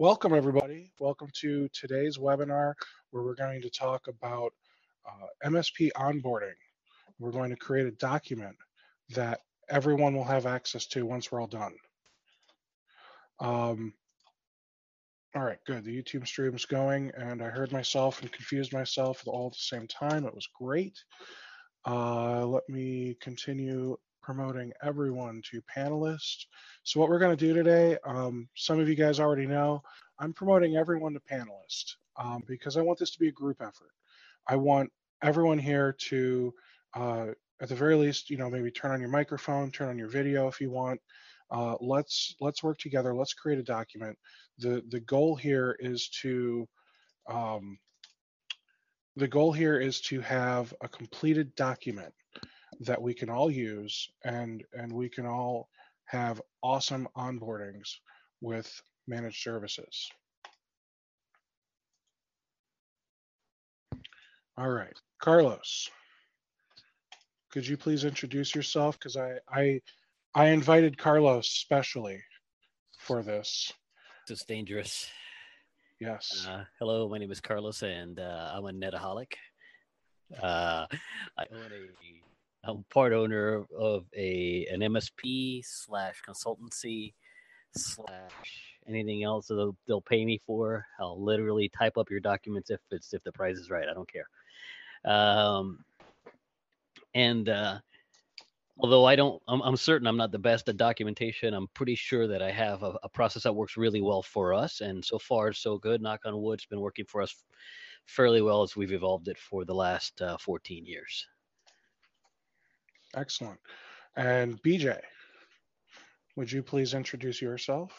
Welcome, everybody. Welcome to today's webinar where we're going to talk about uh, MSP onboarding. We're going to create a document that everyone will have access to once we're all done. Um, all right, good. The YouTube stream's going, and I heard myself and confused myself all at the same time. It was great. Uh, let me continue promoting everyone to panelists. So what we're going to do today, um, some of you guys already know, I'm promoting everyone to panelists um, because I want this to be a group effort. I want everyone here to, uh, at the very least, you know, maybe turn on your microphone, turn on your video if you want. Uh, let's let's work together. Let's create a document. the The goal here is to um, the goal here is to have a completed document that we can all use and and we can all have awesome onboardings with managed services. All right, Carlos, could you please introduce yourself? Because I, I I invited Carlos specially for this. It's dangerous. Yes. Uh, hello, my name is Carlos, and uh, I'm a netaholic. Uh, I own a I'm part owner of a an MSP slash consultancy slash anything else that they'll, they'll pay me for. I'll literally type up your documents if it's if the price is right. I don't care. Um, and uh, although I don't, I'm, I'm, certain I'm not the best at documentation. I'm pretty sure that I have a, a, process that works really well for us, and so far so good. Knock on wood, it's been working for us fairly well as we've evolved it for the last uh, 14 years. Excellent. And BJ, would you please introduce yourself?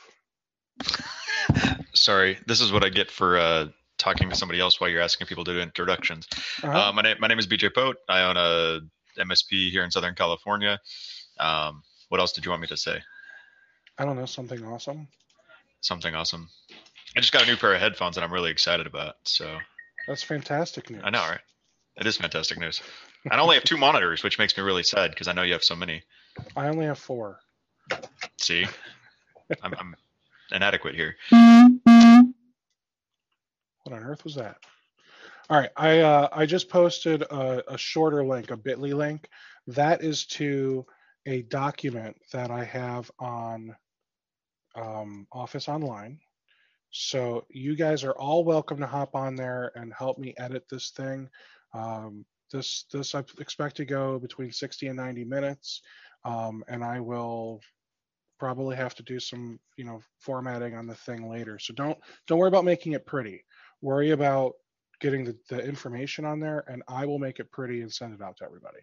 Sorry, this is what I get for uh, talking to somebody else while you're asking people to do introductions. Uh-huh. Uh, my, name, my name is BJ Pote. I own a MSP here in Southern California. Um, what else did you want me to say? I don't know, something awesome. Something awesome. I just got a new pair of headphones that I'm really excited about. So that's fantastic news. I know, right? It is fantastic news. I only have two monitors, which makes me really sad because I know you have so many. I only have four. See, I'm, I'm inadequate here. What on earth was that? All right, I uh, I just posted a, a shorter link, a Bitly link. That is to a document that I have on um, Office Online. So you guys are all welcome to hop on there and help me edit this thing. Um, this this I expect to go between 60 and 90 minutes, um, and I will probably have to do some you know formatting on the thing later. So don't don't worry about making it pretty. Worry about getting the, the information on there, and I will make it pretty and send it out to everybody.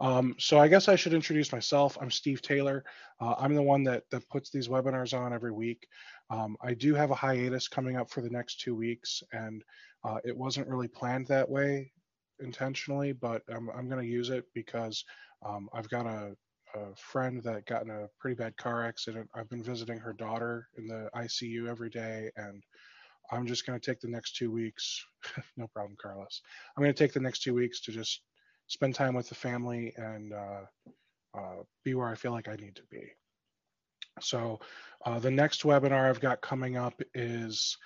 Um, so I guess I should introduce myself. I'm Steve Taylor. Uh, I'm the one that that puts these webinars on every week. Um, I do have a hiatus coming up for the next two weeks, and uh, it wasn't really planned that way intentionally, but I'm, I'm going to use it because um, I've got a, a, friend that got in a pretty bad car accident. I've been visiting her daughter in the ICU every day, and I'm just going to take the next two weeks. no problem, Carlos. I'm going to take the next two weeks to just spend time with the family and uh, uh, be where I feel like I need to be. So, uh, the next webinar I've got coming up is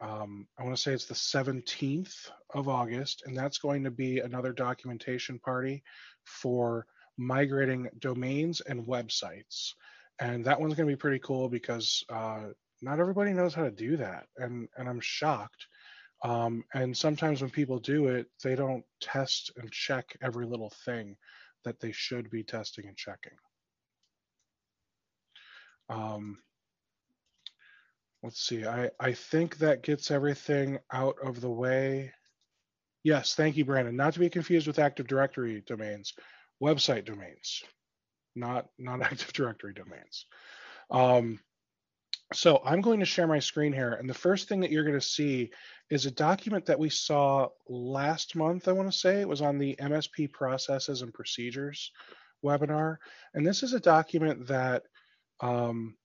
um, I want to say it's the 17th of August, and that's going to be another documentation party for migrating domains and websites. And that one's going to be pretty cool because uh, not everybody knows how to do that, and and I'm shocked. Um, and sometimes when people do it, they don't test and check every little thing that they should be testing and checking. Um, let's see, I, I think that gets everything out of the way. Yes, thank you, Brandon. Not to be confused with Active Directory domains, website domains, not not Active Directory domains. Um, so I'm going to share my screen here. And the first thing that you're going to see is a document that we saw last month, I want to say. It was on the MSP processes and procedures webinar. And this is a document that um,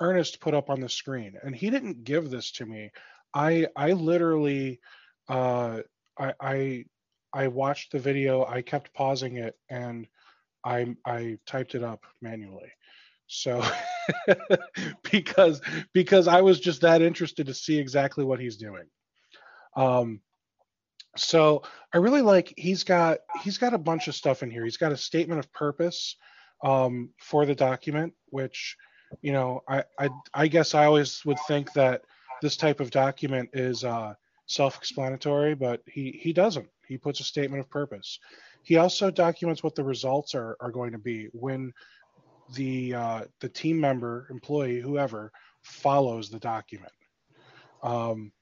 Ernest put up on the screen. And he didn't give this to me. I I literally uh, I, I I watched the video, I kept pausing it, and I I typed it up manually. So because because I was just that interested to see exactly what he's doing. Um, so I really like he's got he's got a bunch of stuff in here. He's got a statement of purpose um, for the document, which you know I, I I guess I always would think that this type of document is uh, self-explanatory, but he he doesn't. He puts a statement of purpose. He also documents what the results are are going to be when the uh, the team member, employee, whoever follows the document. Um,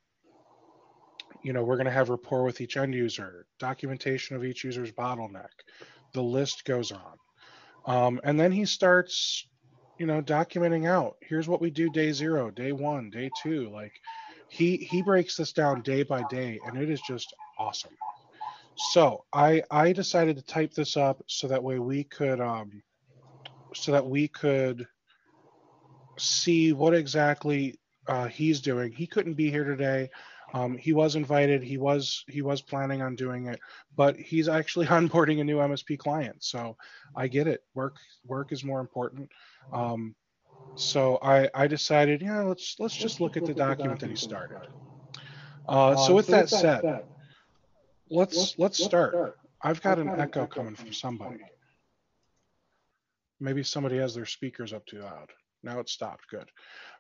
you know, we're going to have rapport with each end user, documentation of each user's bottleneck. The list goes on. Um, and then he starts, you know, documenting out. Here's what we do day zero, day one, day two. Like he he breaks this down day by day, and it is just awesome. So I I decided to type this up so that way we could um, so that we could see what exactly uh, he's doing. He couldn't be here today. Um, he was invited. He was he was planning on doing it, but he's actually onboarding a new MSP client. So I get it. Work work is more important. Um, so I I decided, yeah, let's let's just look at the document that he started. Uh, so with that said, let's let's start. I've got an echo coming from somebody. Maybe somebody has their speakers up too loud. Now it stopped. Good.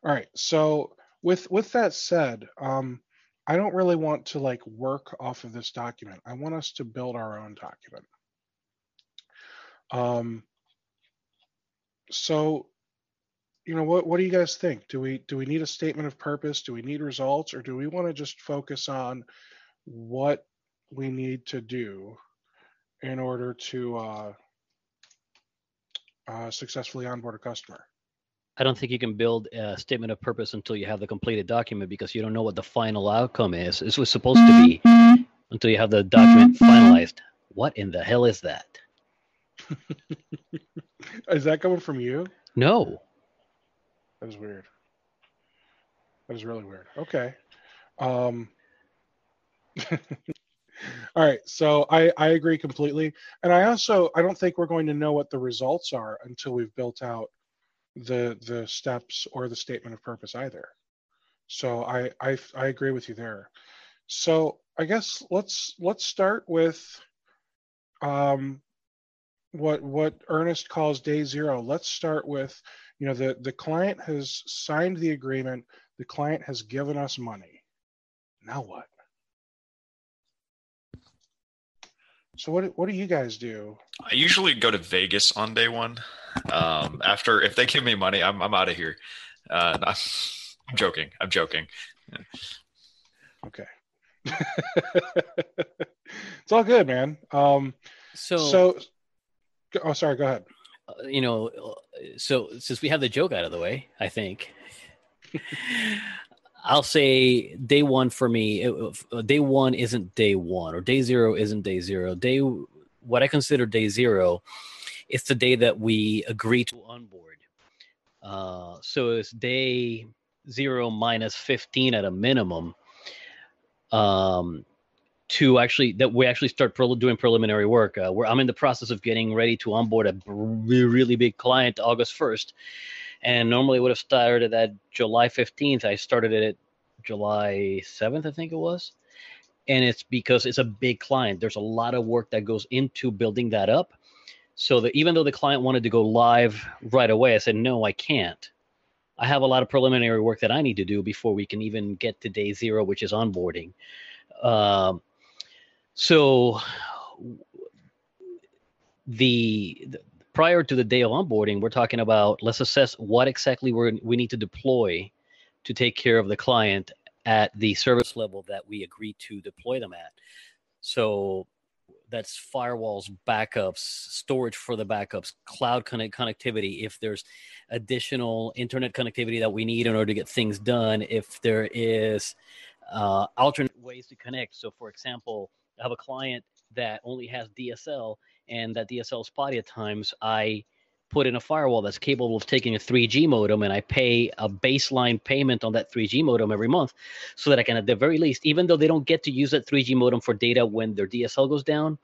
All right. So with with that said, um, I don't really want to like work off of this document. I want us to build our own document. Um, so, you know, what what do you guys think? Do we do we need a statement of purpose? Do we need results, or do we want to just focus on what we need to do in order to uh, uh, successfully onboard a customer? I don't think you can build a statement of purpose until you have the completed document because you don't know what the final outcome is. This was supposed to be until you have the document finalized. What in the hell is that? is that coming from you? No. That is weird. That is really weird. Okay. Um, all right. So I, I agree completely. And I also I don't think we're going to know what the results are until we've built out the the steps or the statement of purpose either. So I I, I agree with you there. So I guess let's let's start with um, what what Ernest calls day zero. Let's start with you know the the client has signed the agreement. The client has given us money. Now what? So what what do you guys do? I usually go to Vegas on day one. Um, after if they give me money, I'm I'm out of here. Uh, I'm, I'm joking. I'm joking. Yeah. Okay. it's all good, man. Um, so so. Oh, sorry. Go ahead. Uh, you know, so since we have the joke out of the way, I think I'll say day one for me. It, uh, day one isn't day one, or day zero isn't day zero. Day what I consider day zero, it's the day that we agree to onboard. Uh, so it's day zero minus fifteen at a minimum. Um, to actually that we actually start doing preliminary work. Uh, where I'm in the process of getting ready to onboard a really big client August 1st, and normally would have started at July 15th. I started it at July 7th, I think it was. And it's because it's a big client. There's a lot of work that goes into building that up. So that even though the client wanted to go live right away, I said, no, I can't. I have a lot of preliminary work that I need to do before we can even get to day zero, which is onboarding. Um, so the, the prior to the day of onboarding, we're talking about let's assess what exactly we we need to deploy to take care of the client at the service level that we agreed to deploy them at. So that's firewalls, backups, storage for the backups, cloud connect connectivity. If there's additional internet connectivity that we need in order to get things done, if there is uh, alternate ways to connect. So, for example, I have a client that only has DSL, and that DSL is spotty at times. I put in a firewall that's capable of taking a 3G modem and I pay a baseline payment on that 3G modem every month so that I can, at the very least, even though they don't get to use that 3G modem for data when their DSL goes down,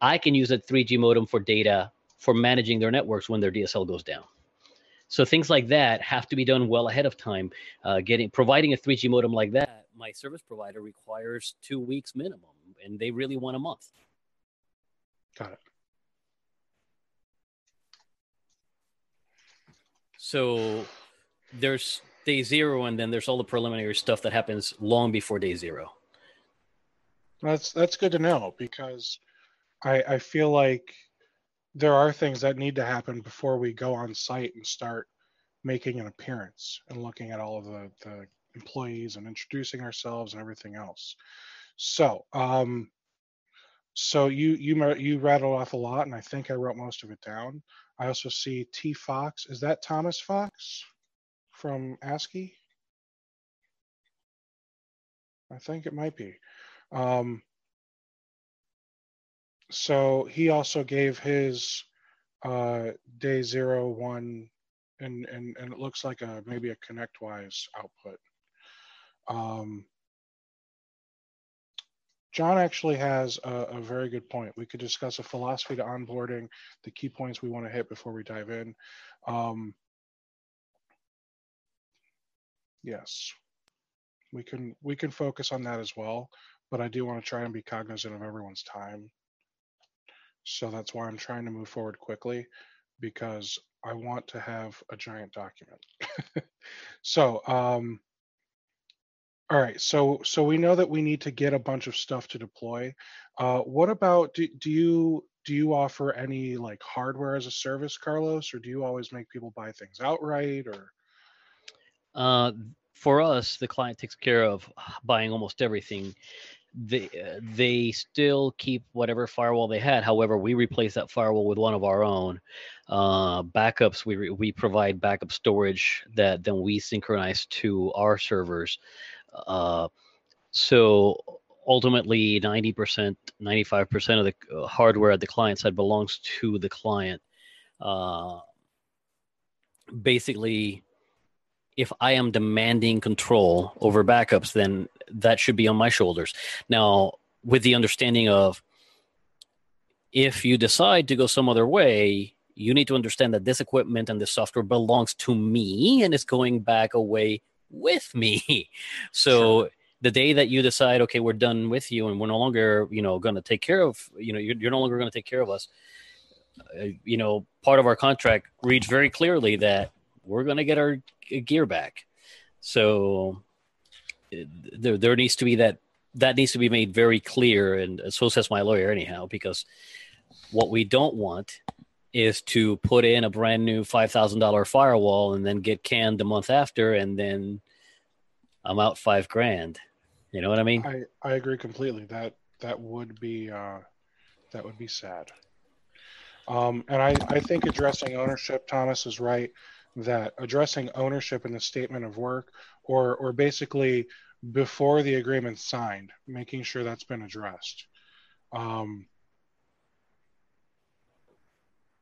I can use that 3G modem for data for managing their networks when their DSL goes down. So things like that have to be done well ahead of time. Uh, getting providing a 3G modem like that, my service provider requires two weeks minimum, and they really want a month. Got it. So there's day zero, and then there's all the preliminary stuff that happens long before day zero. That's that's good to know because I I feel like there are things that need to happen before we go on site and start making an appearance and looking at all of the, the employees and introducing ourselves and everything else. So, um, so you you you rattled off a lot, and I think I wrote most of it down. I also see T Fox. Is that Thomas Fox from ASCII? I think it might be. Um, so he also gave his uh, day zero one, and and and it looks like a maybe a ConnectWise output. Um, John actually has a, a, very good point. We could discuss a philosophy to onboarding, the key points we want to hit before we dive in. Um, yes, we can we can focus on that as well, but I do want to try and be cognizant of everyone's time. So that's why I'm trying to move forward quickly because I want to have a giant document. so um, all right, so so we know that we need to get a bunch of stuff to deploy. Uh, what about do, do you do you offer any like hardware as a service, Carlos, or do you always make people buy things outright or? Uh, for us, the client takes care of buying almost everything. They uh, they still keep whatever firewall they had. However, we replace that firewall with one of our own. Uh, backups we re- we provide backup storage that then we synchronize to our servers. Uh, so ultimately, 90%, 95% of the uh, hardware at the client side belongs to the client. Uh, basically, if I am demanding control over backups, then that should be on my shoulders. Now, with the understanding of if you decide to go some other way, you need to understand that this equipment and this software belongs to me and it's going back away with me. So sure. the day that you decide, okay, we're done with you and we're no longer, you know, going to take care of, you know, you're, you're no longer going to take care of us. Uh, you know, part of our contract reads very clearly that we're going to get our gear back. So there, there needs to be that that needs to be made very clear, and so says my lawyer anyhow, because what we don't want is to put in a brand new five thousand dollar firewall and then get canned a month after, and then I'm out five grand. You know what I mean? I, I agree completely. That that would be uh, that would be sad. Um, and I, I think addressing ownership, Thomas is right. That addressing ownership in the statement of work, or or basically before the agreement's signed, making sure that's been addressed. Um,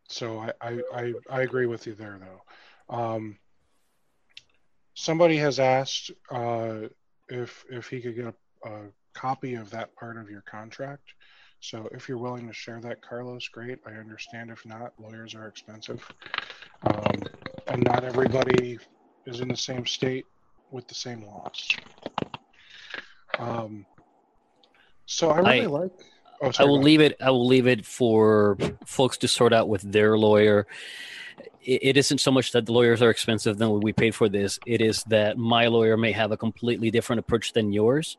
so I, I, I, I, agree with you there, though. Um, somebody has asked uh, if if he could get a, a, copy of that part of your contract. So if you're willing to share that, Carlos, great. I understand. If not, lawyers are expensive, um, and not everybody is in the same state with the same laws. Um, so I really I, like. Oh, sorry, I will leave it. I will leave it for folks to sort out with their lawyer. It, it isn't so much that the lawyers are expensive than we paid for this. It is that my lawyer may have a completely different approach than yours,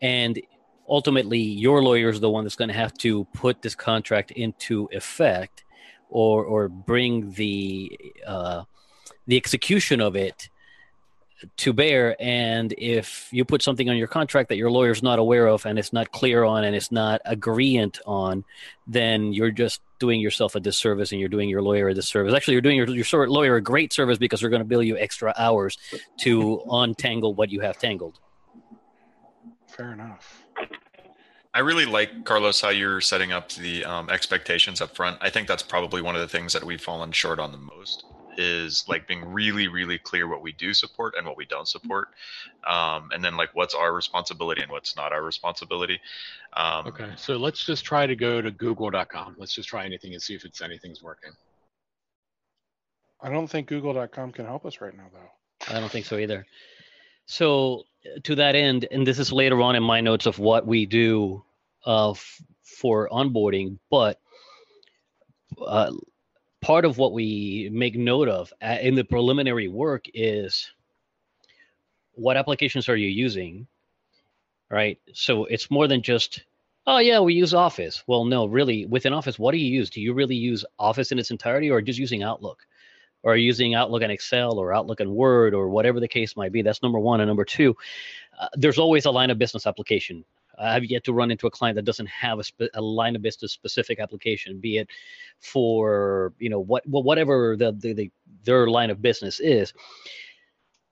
and ultimately, your lawyer is the one that's going to have to put this contract into effect, or or bring the uh, the execution of it to bear. And if you put something on your contract that your lawyer's not aware of and it's not clear on and it's not agreeant on, then you're just doing yourself a disservice and you're doing your lawyer a disservice. Actually, you're doing your, your lawyer a great service because they're going to bill you extra hours to untangle what you have tangled. Fair enough. I really like Carlos how you're setting up the um, expectations up front. I think that's probably one of the things that we've fallen short on the most is like being really really clear what we do support and what we don't support um, and then like what's our responsibility and what's not our responsibility um, okay so let's just try to go to google.com let's just try anything and see if it's anything's working. I don't think google.com can help us right now though. I don't think so either. So to that end and this is later on in my notes of what we do uh, f- for onboarding but uh, part of what we make note of uh, in the preliminary work is what applications are you using right? So it's more than just oh yeah we use office. Well no really within office what do you use? Do you really use office in its entirety or just using outlook? Or using outlook and excel or outlook and word or whatever the case might be that's number one. And number two uh, there's always a line of business application I have yet to run into a client that doesn't have a, spe- a line of business specific application, be it for you know what whatever the, the, the their line of business is.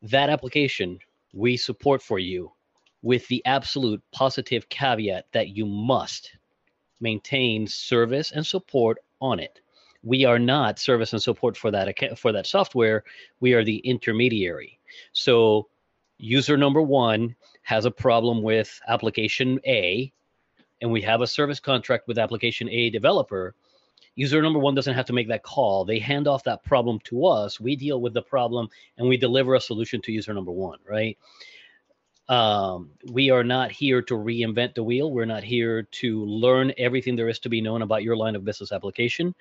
That application we support for you with the absolute positive caveat that you must maintain service and support on it. We are not service and support for that for that software. We are the intermediary. So user number one has a problem with application A, and we have a service contract with application A developer, user number one doesn't have to make that call. They hand off that problem to us. We deal with the problem and we deliver a solution to user number one, right? Um, we are not here to reinvent the wheel. We're not here to learn everything there is to be known about your line of business application.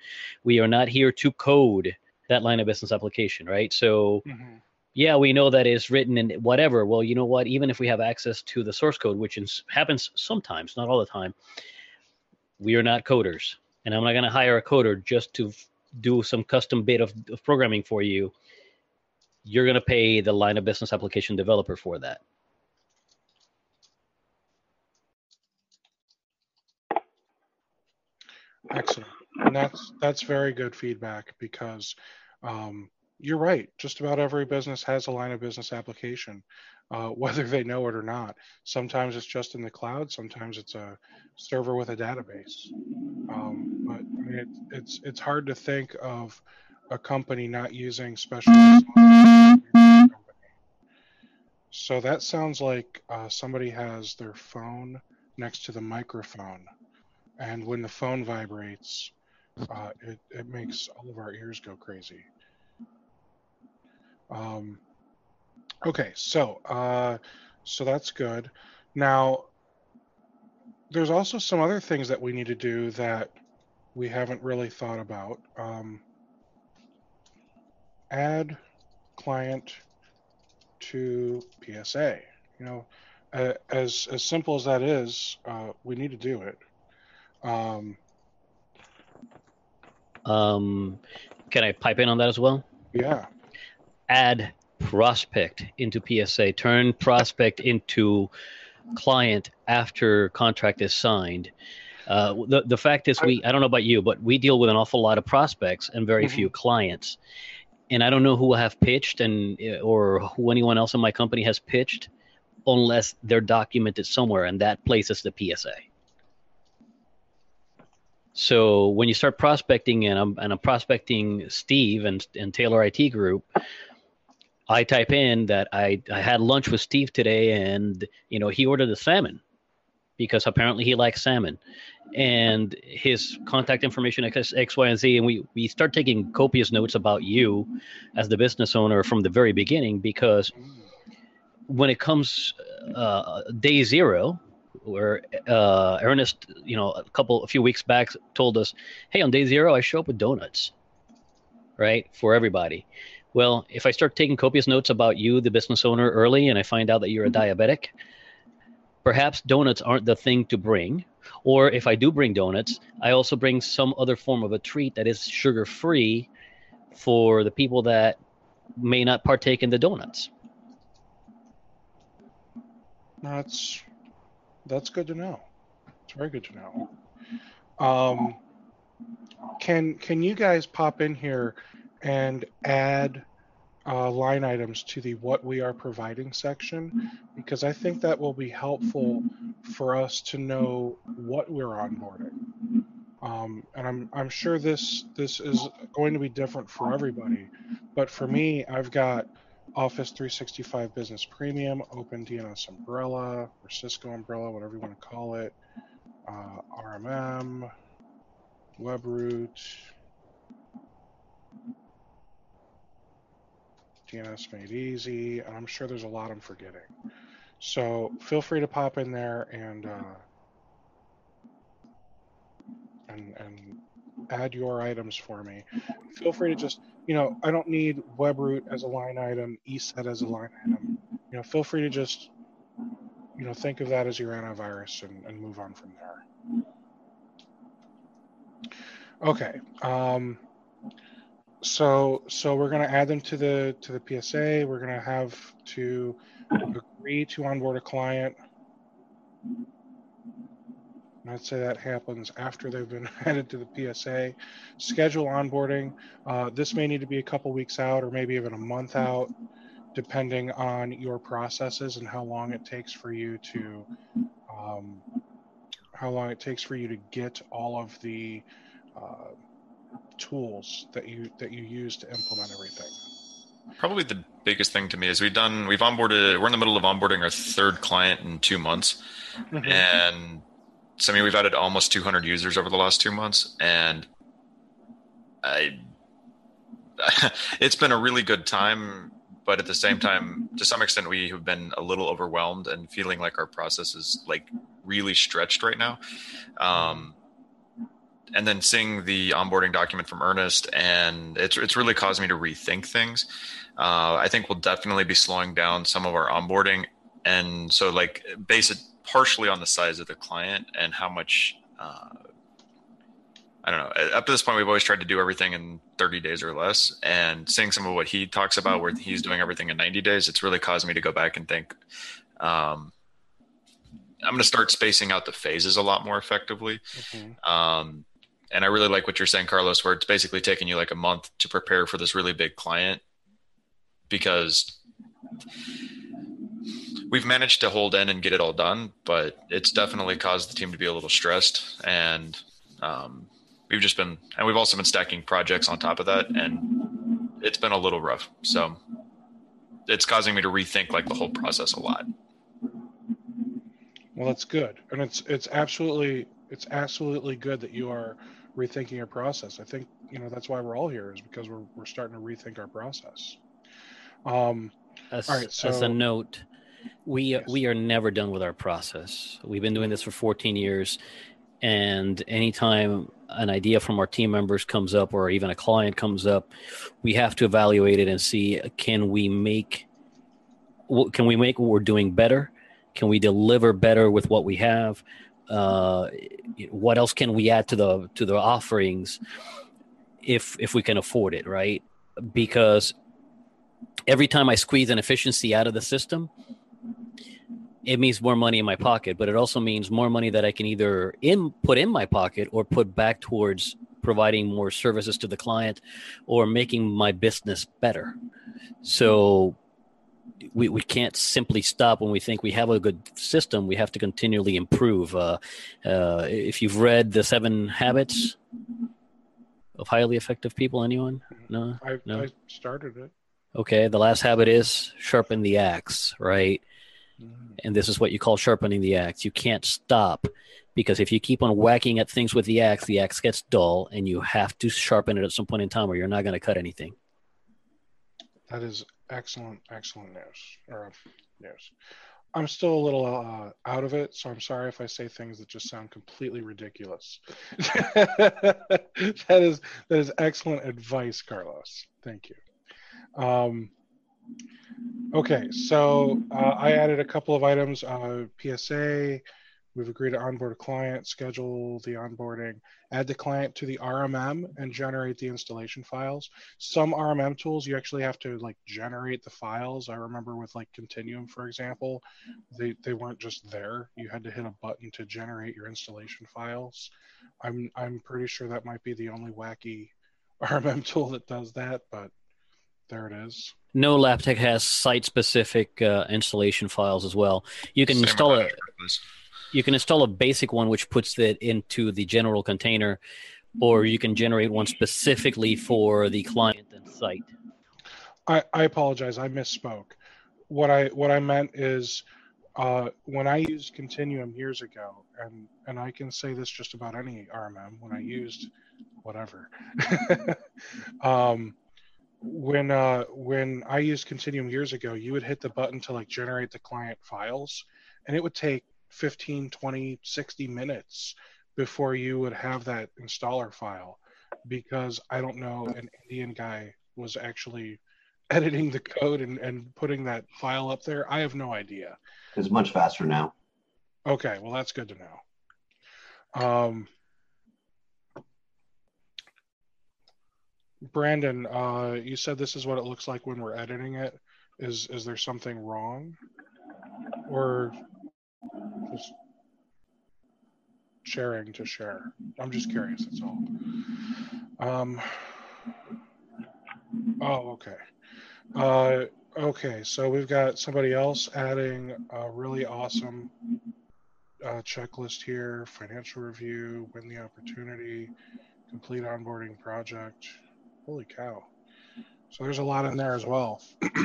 We are not here to code that line of business application, right? So, mm-hmm yeah, we know that it's written in whatever. Well, you know what? Even if we have access to the source code, which is, happens sometimes, not all the time, we are not coders. And I'm not going to hire a coder just to do some custom bit of, of programming for you. You're going to pay the line of business application developer for that. Excellent. And that's that's very good feedback because um, you're right. Just about every business has a line of business application, uh, whether they know it or not. Sometimes it's just in the cloud. Sometimes it's a server with a database. Um, but I mean, it, it's it's hard to think of a company not using specialized. So that sounds like uh, somebody has their phone next to the microphone, and when the phone vibrates, uh, it, it makes all of our ears go crazy. Um, okay, so uh, so that's good. Now, there's also some other things that we need to do that we haven't really thought about. Um, add client to PSA. You know, uh, as as simple as that is, uh, we need to do it. Um, um, can I pipe in on that as well? Yeah add prospect into PSA, turn prospect into client after contract is signed. Uh, the the fact is, we I don't know about you, but we deal with an awful lot of prospects and very mm-hmm. few clients. And I don't know who will have pitched and or who anyone else in my company has pitched, unless they're documented somewhere, and that place is the PSA. So when you start prospecting, and I'm and I'm prospecting Steve and and Taylor IT Group, I type in that I, I had lunch with Steve today and you know he ordered a salmon because apparently he likes salmon and his contact information X, X, Y, and Z. And we, we start taking copious notes about you as the business owner from the very beginning because when it comes uh, day zero, where uh, Ernest, you know, a couple, a few weeks back told us, hey, on day zero, I show up with donuts, right, for everybody. Well, if I start taking copious notes about you, the business owner, early, and I find out that you're a mm-hmm. diabetic, perhaps donuts aren't the thing to bring. Or if I do bring donuts, I also bring some other form of a treat that is sugar free for the people that may not partake in the donuts. That's that's good to know. It's very good to know. Um, can can you guys pop in here and add uh, line items to the what we are providing section because I think that will be helpful for us to know what we're onboarding. Um, and I'm I'm sure this this is going to be different for everybody, but for me, I've got Office 365 Business Premium, OpenDNS Umbrella or Cisco Umbrella, whatever you want to call it, uh, RMM, WebRoot, DNS Made Easy, and I'm sure there's a lot I'm forgetting. So feel free to pop in there and uh, and and add your items for me. Feel free to just you know I don't need WebRoot as a line item, ESET as a line item. You know, feel free to just you know think of that as your antivirus and, and move on from there. Okay. Um, so so we're going to add them to the to the PSA. We're going to have to agree to onboard a client. I'd say that happens after they've been added to the PSA. Schedule onboarding. Uh, this may need to be a couple weeks out or maybe even a month out, depending on your processes and how long it takes for you to um, how long it takes for you to get all of the uh, tools that you that you use to implement everything? Probably the biggest thing to me is we've done we've onboarded we're in the middle of onboarding our third client in two months, mm-hmm. and so I mean we've added almost 200 users over the last two months, and I it's been a really good time but at the same time to some extent we have been a little overwhelmed and feeling like our process is like really stretched right now um, and then seeing the onboarding document from Ernest, and it's it's really caused me to rethink things. Uh, I think we'll definitely be slowing down some of our onboarding, and so like base it partially on the size of the client and how much. Uh, I don't know. Up to this point, we've always tried to do everything in 30 days or less. And seeing some of what he talks about, where he's doing everything in 90 days, it's really caused me to go back and think. Um, I'm going to start spacing out the phases a lot more effectively. Mm-hmm. Um, and I really like what you're saying, Carlos, where it's basically taking you like a month to prepare for this really big client because we've managed to hold in and get it all done, but it's definitely caused the team to be a little stressed. And um, we've just been, and we've also been stacking projects on top of that, and it's been a little rough. So it's causing me to rethink like the whole process a lot. Well, that's good, and it's it's absolutely it's absolutely good that you are rethinking your process. I think you know that's why we're all here is because we're we're starting to rethink our process. Um, as, all right, so, as a note, we yes. we are never done with our process. We've been doing this for 14 years, and anytime an idea from our team members comes up or even a client comes up, we have to evaluate it and see can we make can we make what we're doing better? Can we deliver better with what we have? Uh, what else can we add to the to the offerings if if we can afford it right? Because every time i squeeze an efficiency out of the system it means more money in my pocket but it also means more money that i can either in put in my pocket or put back towards providing more services to the client or making my business better. So we, we can't simply stop when we think we have a good system. We have to continually improve. Uh, uh, if you've read the Seven Habits of Highly Effective People, anyone? No, I, no. I started it. Okay, the last habit is sharpen the axe, right? Mm-hmm. And this is what you call sharpening the axe. You can't stop because if you keep on whacking at things with the axe, the axe gets dull, and you have to sharpen it at some point in time, or you're not going to cut anything. That is excellent, excellent news or news. I'm still a little uh, out of it, so I'm sorry if I say things that just sound completely ridiculous. that is that is excellent advice, Carlos. Thank you. Um, okay, so uh, I added a couple of items: uh, PSA, We've agreed to onboard a client, schedule the onboarding, add the client to the RMM, and generate the installation files. Some RMM tools, you actually have to like generate the files. I remember with like Continuum, for example, they, they weren't just there. You had to hit a button to generate your installation files. I'm, I'm pretty sure that might be the only wacky RMM tool that does that, but there it is. No LabTech has site-specific uh, installation files as well. You can Same install a you can install a basic one which puts it into the general container, or you can generate one specifically for the client and site. I, I apologize. I misspoke. What I what I meant is uh, when I used Continuum years ago, and and I can say this just about any RMM. When I used whatever, um, when uh, when I used Continuum years ago, you would hit the button to like generate the client files, and it would take 15, 20, 60 minutes before you would have that installer file because I don't know an Indian guy was actually editing the code and, and putting that file up there. I have no idea. It's much faster now. Okay, well that's good to know. Um, Brandon, uh, you said this is what it looks like when we're editing it. Is is there something wrong, or just sharing to share? I'm just curious. That's all. Um. Oh, okay. Uh, okay, so we've got somebody else adding a really awesome uh, checklist here: financial review, win the opportunity, complete onboarding project. Holy cow. So there's a lot in there as well.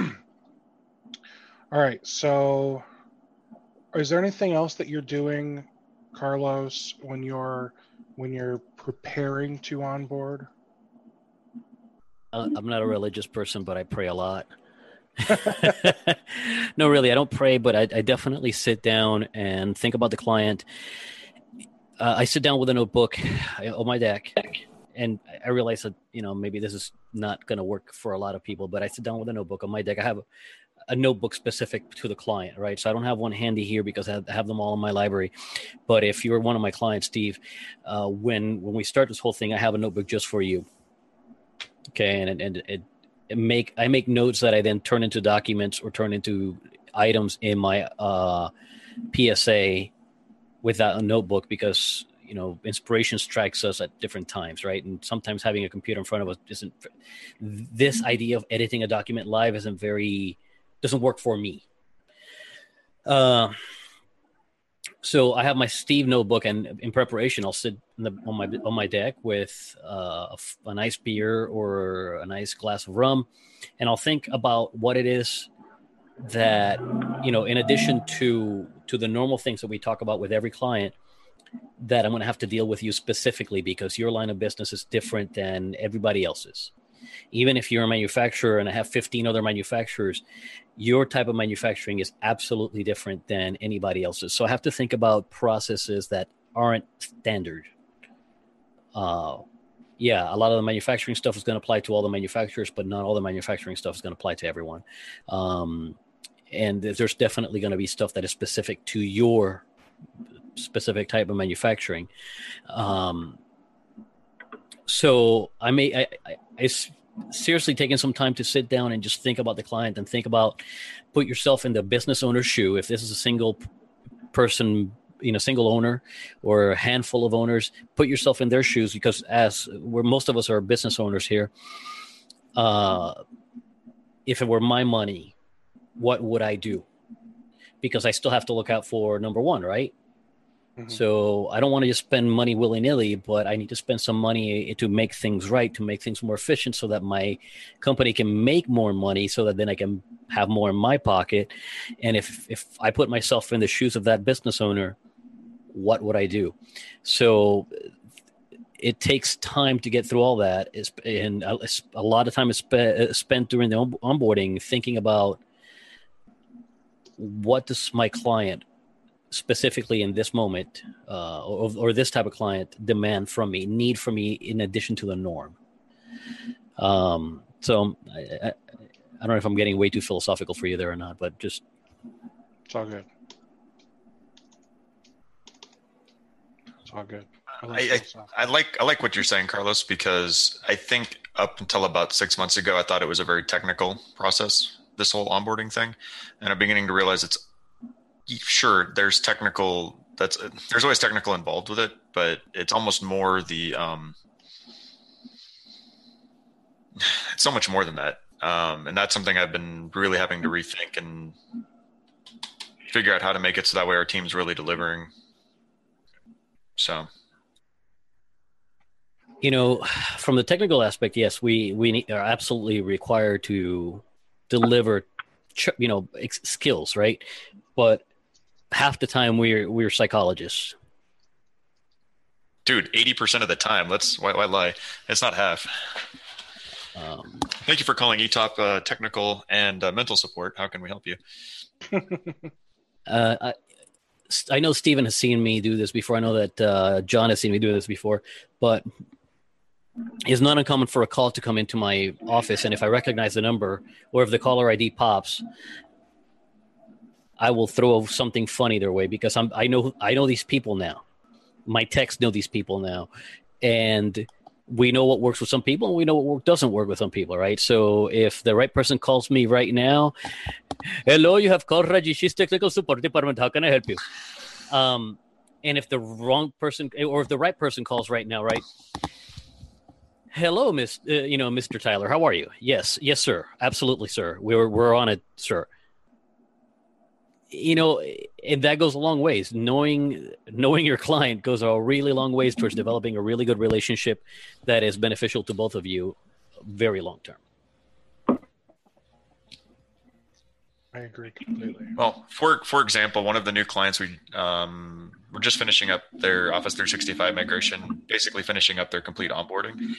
All right. So is there anything else that you're doing, Carlos, when you're when you're preparing to onboard? Uh, I'm not a religious person, but I pray a lot. no, really, I don't pray, but I, I, definitely sit down and think about the client. Uh, I sit down with a notebook on my deck and I realize that you know maybe this is not going to work for a lot of people, but I sit down with a notebook on my deck. I have a, a, notebook specific to the client, right? So I don't have one handy here because I have, them all in my library. But if you're one of my clients, Steve, uh, when when we start this whole thing, I have a notebook just for you. Okay, and and it, it make I make notes that I then turn into documents or turn into items in my uh, PSA with that notebook because you know inspiration strikes us at different times right and sometimes having a computer in front of us isn't this idea of editing a document live isn't very doesn't work for me uh, so I have my Steve notebook, and in preparation, I'll sit the, on my on my deck with uh, a, a, nice beer or a nice glass of rum, and I'll think about what it is that you know, in addition to to the normal things that we talk about with every client, that I'm going to have to deal with you specifically because your line of business is different than everybody else's. Even if you're a manufacturer and I have 15 other manufacturers, your type of manufacturing is absolutely different than anybody else's. So I have to think about processes that aren't standard. Uh, yeah, a lot of the manufacturing stuff is going to apply to all the manufacturers, but not all the manufacturing stuff is going to apply to everyone. Um, and there's definitely going to be stuff that is specific to your specific type of manufacturing. Um, so I may I, I, I seriously taking some time to sit down and just think about the client and think about put yourself in the business owner's shoe. If this is a single person, you know, single owner or a handful of owners, put yourself in their shoes because as where most of us are business owners here, uh, if it were my money, what would I do? Because I still have to look out for number one, right? Mm-hmm. So I don't want to just spend money willy nilly, but I need to spend some money to make things right, to make things more efficient, so that my company can make more money, so that then I can have more in my pocket. And if if I put myself in the shoes of that business owner, what would I do? So it takes time to get through all that, and a lot of time is spent during the onboarding thinking about what does my client specifically in this moment uh, or, or, this type of client demand from me, need from me in addition to the norm. Um, so I, I, I, don't know if I'm getting way too philosophical for you there or not, but just it's all good. It's all good. I like, I, I, I like I like what you're saying, Carlos, because I think up until about six months ago, I thought it was a very technical process. This whole onboarding thing, and I'm beginning to realize it's sure there's technical. That's there's always technical involved with it, but it's almost more the um, it's so much more than that, um, and that's something I've been really having to rethink and figure out how to make it so that way our team's really delivering. So you know, from the technical aspect, yes, we we are absolutely required to deliver, you know, skills, right? But half the time we're we're psychologists. Dude, eighty percent of the time. Let's why, why lie? It's not half. Um, Thank you for calling ETOP uh, technical and uh, mental support. How can we help you? uh, I, I know Stephen has seen me do this before. I know that uh, John has seen me do this before, but it's not uncommon for a call to come into my office, and if I recognize the number or if the caller ID pops, I will throw something funny their way because I'm I know I know these people now. My techs know these people now, and we know what works with some people and we know what doesn't work with some people, right? So if the right person calls me right now, hello, you have called Rajeshi's technical support department. How can I help you? Um, and if the wrong person or if the right person calls right now, right? Hello, Miss, uh, you know, Mr. Tyler. How are you? Yes, yes, sir. Absolutely, sir. We're we're on it, sir. You know, and that goes a long ways. Knowing knowing your client goes a really long ways towards developing a really good relationship that is beneficial to both of you, very long term. I agree completely. Well, for for example, one of the new clients we um, we're just finishing up their Office 365 migration, basically finishing up their complete onboarding.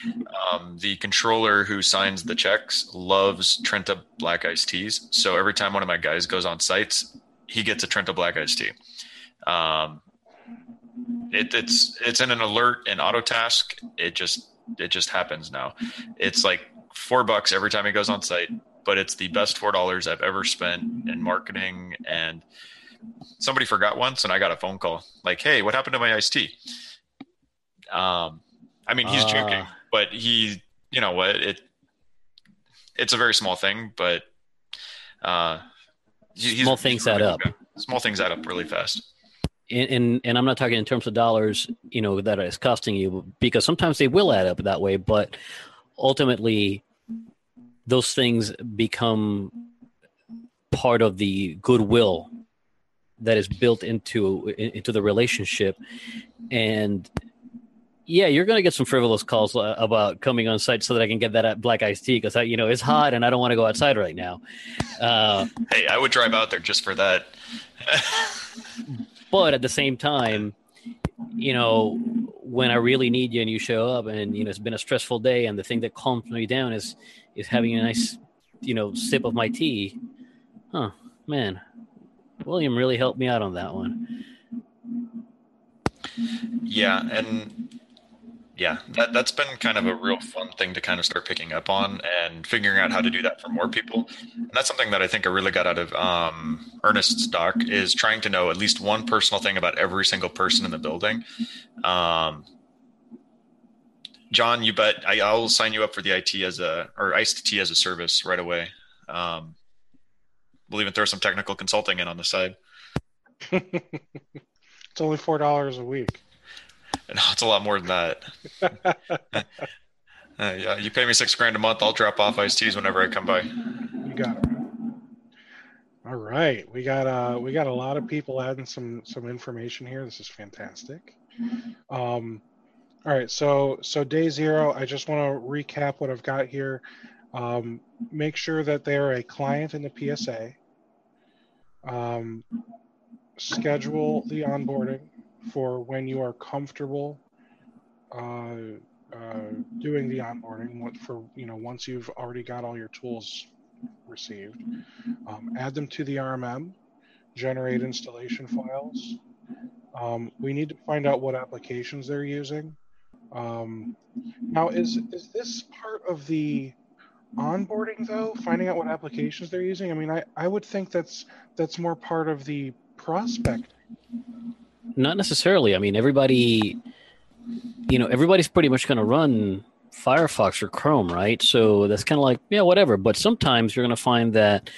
Um, the controller who signs the checks loves Trenta Black Iced Teas, so every time one of my guys goes on sites, he gets a Trenta Black Iced Tea. Um, it, it's it's in an alert and Autotask. It just it just happens now. It's like four bucks every time he goes on site but it's the best four dollars I've ever spent in marketing. And somebody forgot once, and I got a phone call like, "Hey, what happened to my iced tea?" Um, I mean, he's uh. joking, but he, you know what, it, it's a very small thing, but uh, small things really add up. Small things add up really fast. And, and, and I'm not talking in terms of dollars, you know, that is costing you because sometimes they will add up that way, but ultimately those things become part of the goodwill that is built into into the relationship and yeah you're going to get some frivolous calls uh, about coming on site so that i can get that uh, black iced tea because you know it's hot and i don't want to go outside right now uh, hey i would drive out there just for that but at the same time you know when i really need you and you show up and you know it's been a stressful day and the thing that calms me down is is having a nice, you know, sip of my tea. Huh, man. William really helped me out on that one. Yeah, and yeah, that that's been kind of a real fun thing to kind of start picking up on and figuring out how to do that for more people. And that's something that I think I really got out of um, Ernest's doc is trying to know at least one personal thing about every single person in the building. Um, John, you bet. I, will sign you up for the IT as a or tea as a service right away. Um, we'll even throw some technical consulting in on the side. it's only four dollars a week. No, it's a lot more than that. uh, yeah, you pay me six grand a month. I'll drop off iced teas whenever I come by. You got it. All right, we got uh we got a lot of people adding some some information here. This is fantastic. Um, all right, so so day zero, I just want to recap what I've got here. Um, make sure that they are a client in the PSA. Um, schedule the onboarding for when you are comfortable uh, uh, doing the onboarding. What For you know, once you've already got all your tools received, um, add them to the RMM. Generate installation files. Um, we need to find out what applications they're using. Um, now, is is this part of the onboarding though? Finding out what applications they're using. I mean, I I would think that's that's more part of the prospect. Not necessarily. I mean, everybody, you know, everybody's pretty much going to run Firefox or Chrome, right? So that's kind of like, yeah, whatever. But sometimes you're going to find that,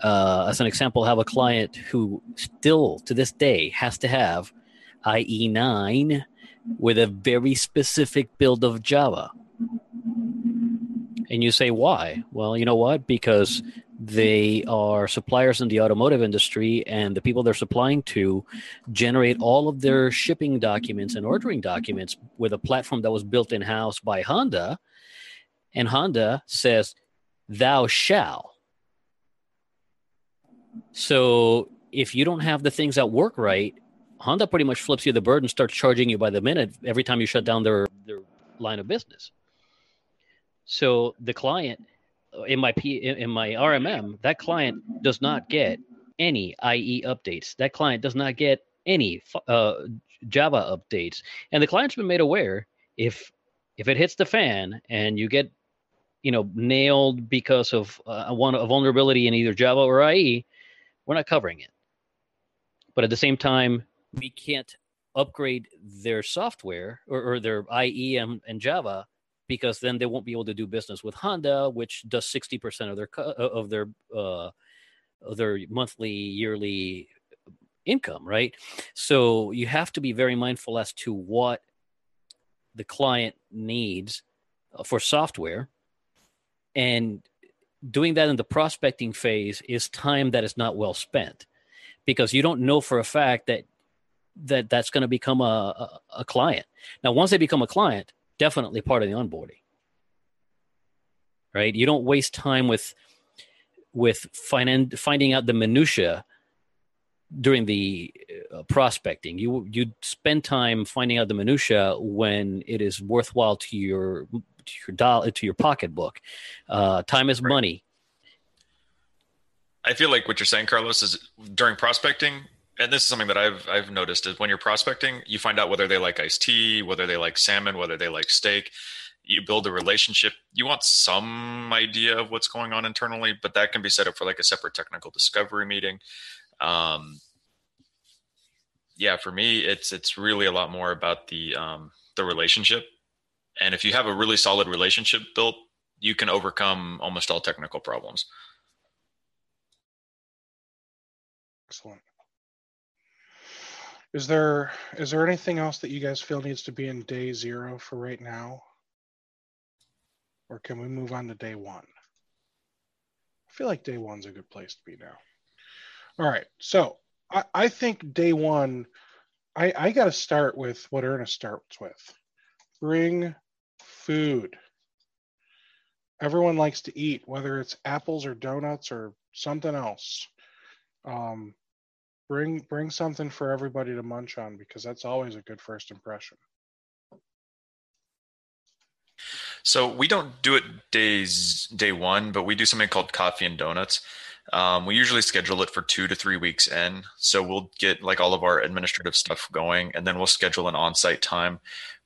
uh, as an example, have a client who still to this day has to have IE9 with a very specific build of Java. And you say, why? Well, you know what? Because they are suppliers in the automotive industry, and the people they're supplying to generate all of their shipping documents and ordering documents with a platform that was built in house by Honda. And Honda says, Thou shall. So if you don't have the things that work right, Honda pretty much flips you the bird and starts charging you by the minute every time you shut down their, their line of business. So the client in my P in my RMM, that client does not get any IE updates. That client does not get any uh, Java updates, and the client's been made aware if if it hits the fan and you get you know nailed because of uh, one a vulnerability in either Java or IE, we're not covering it. But at the same time, we can't upgrade their software or, or their IE and, and Java because then they won't be able to do business with Honda, which does sixty percent of their uh, of their uh, of their monthly yearly income, right? So you have to be very mindful as to what the client needs uh, for software, and doing that in the prospecting phase is time that is not well spent because you don't know for a fact that that that's going to become a, a, a client. Now, once they become a client, definitely part of the onboarding right? You don't waste time with with find, finding out the minutia during the uh, prospecting. You you spend time finding out the minutia when it is worthwhile to your to your dollar to your pocketbook. Uh, time is right. money. I feel like what you're saying carlos is during prospecting and this is something that I've I've noticed is when you're prospecting, you find out whether they like iced tea, whether they like salmon, whether they like steak. You build a relationship. You want some idea of what's going on internally, but that can be set up for like a separate technical discovery meeting. Um, yeah, for me, it's it's really a lot more about the um, the relationship. And if you have a really solid relationship built, you can overcome almost all technical problems. Excellent. Is there is there anything else that you guys feel needs to be in day zero for right now? Or can we move on to day one? I feel like day one's a good place to be now. All right. So I, I think day one, I, I got to start with what Ernest starts with bring food. Everyone likes to eat, whether it's apples or donuts or something else. Um, bring bring something for everybody to munch on because that's always a good first impression. So we don't do it days day one but we do something called coffee and donuts. Um, we usually schedule it for two to three weeks in. So we'll get like all of our administrative stuff going and then we'll schedule an on-site time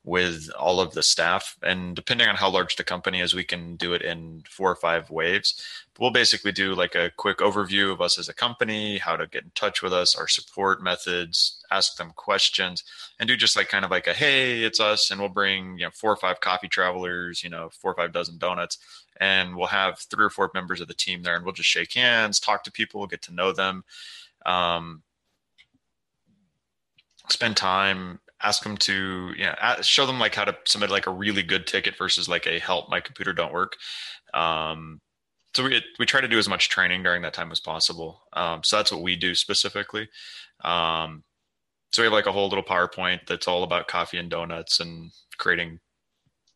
with all of the staff. And depending on how large the company is, we can do it in four or five waves. But we'll basically do like a quick overview of us as a company, how to get in touch with us, our support methods, ask them questions, and do just like kind of like a hey, it's us, and we'll bring you know four or five coffee travelers, you know, four or five dozen donuts, and we'll have three or four members of the team there, and we'll just shake hands, talk to people, get to know them. Um, spend time ask them to you know show them like how to submit like a really good ticket versus like a help my computer don't work. Um, so we, we try to do as much training during that time as possible. Um, so that's what we do specifically. Um, so we have like a whole little powerpoint that's all about coffee and donuts and creating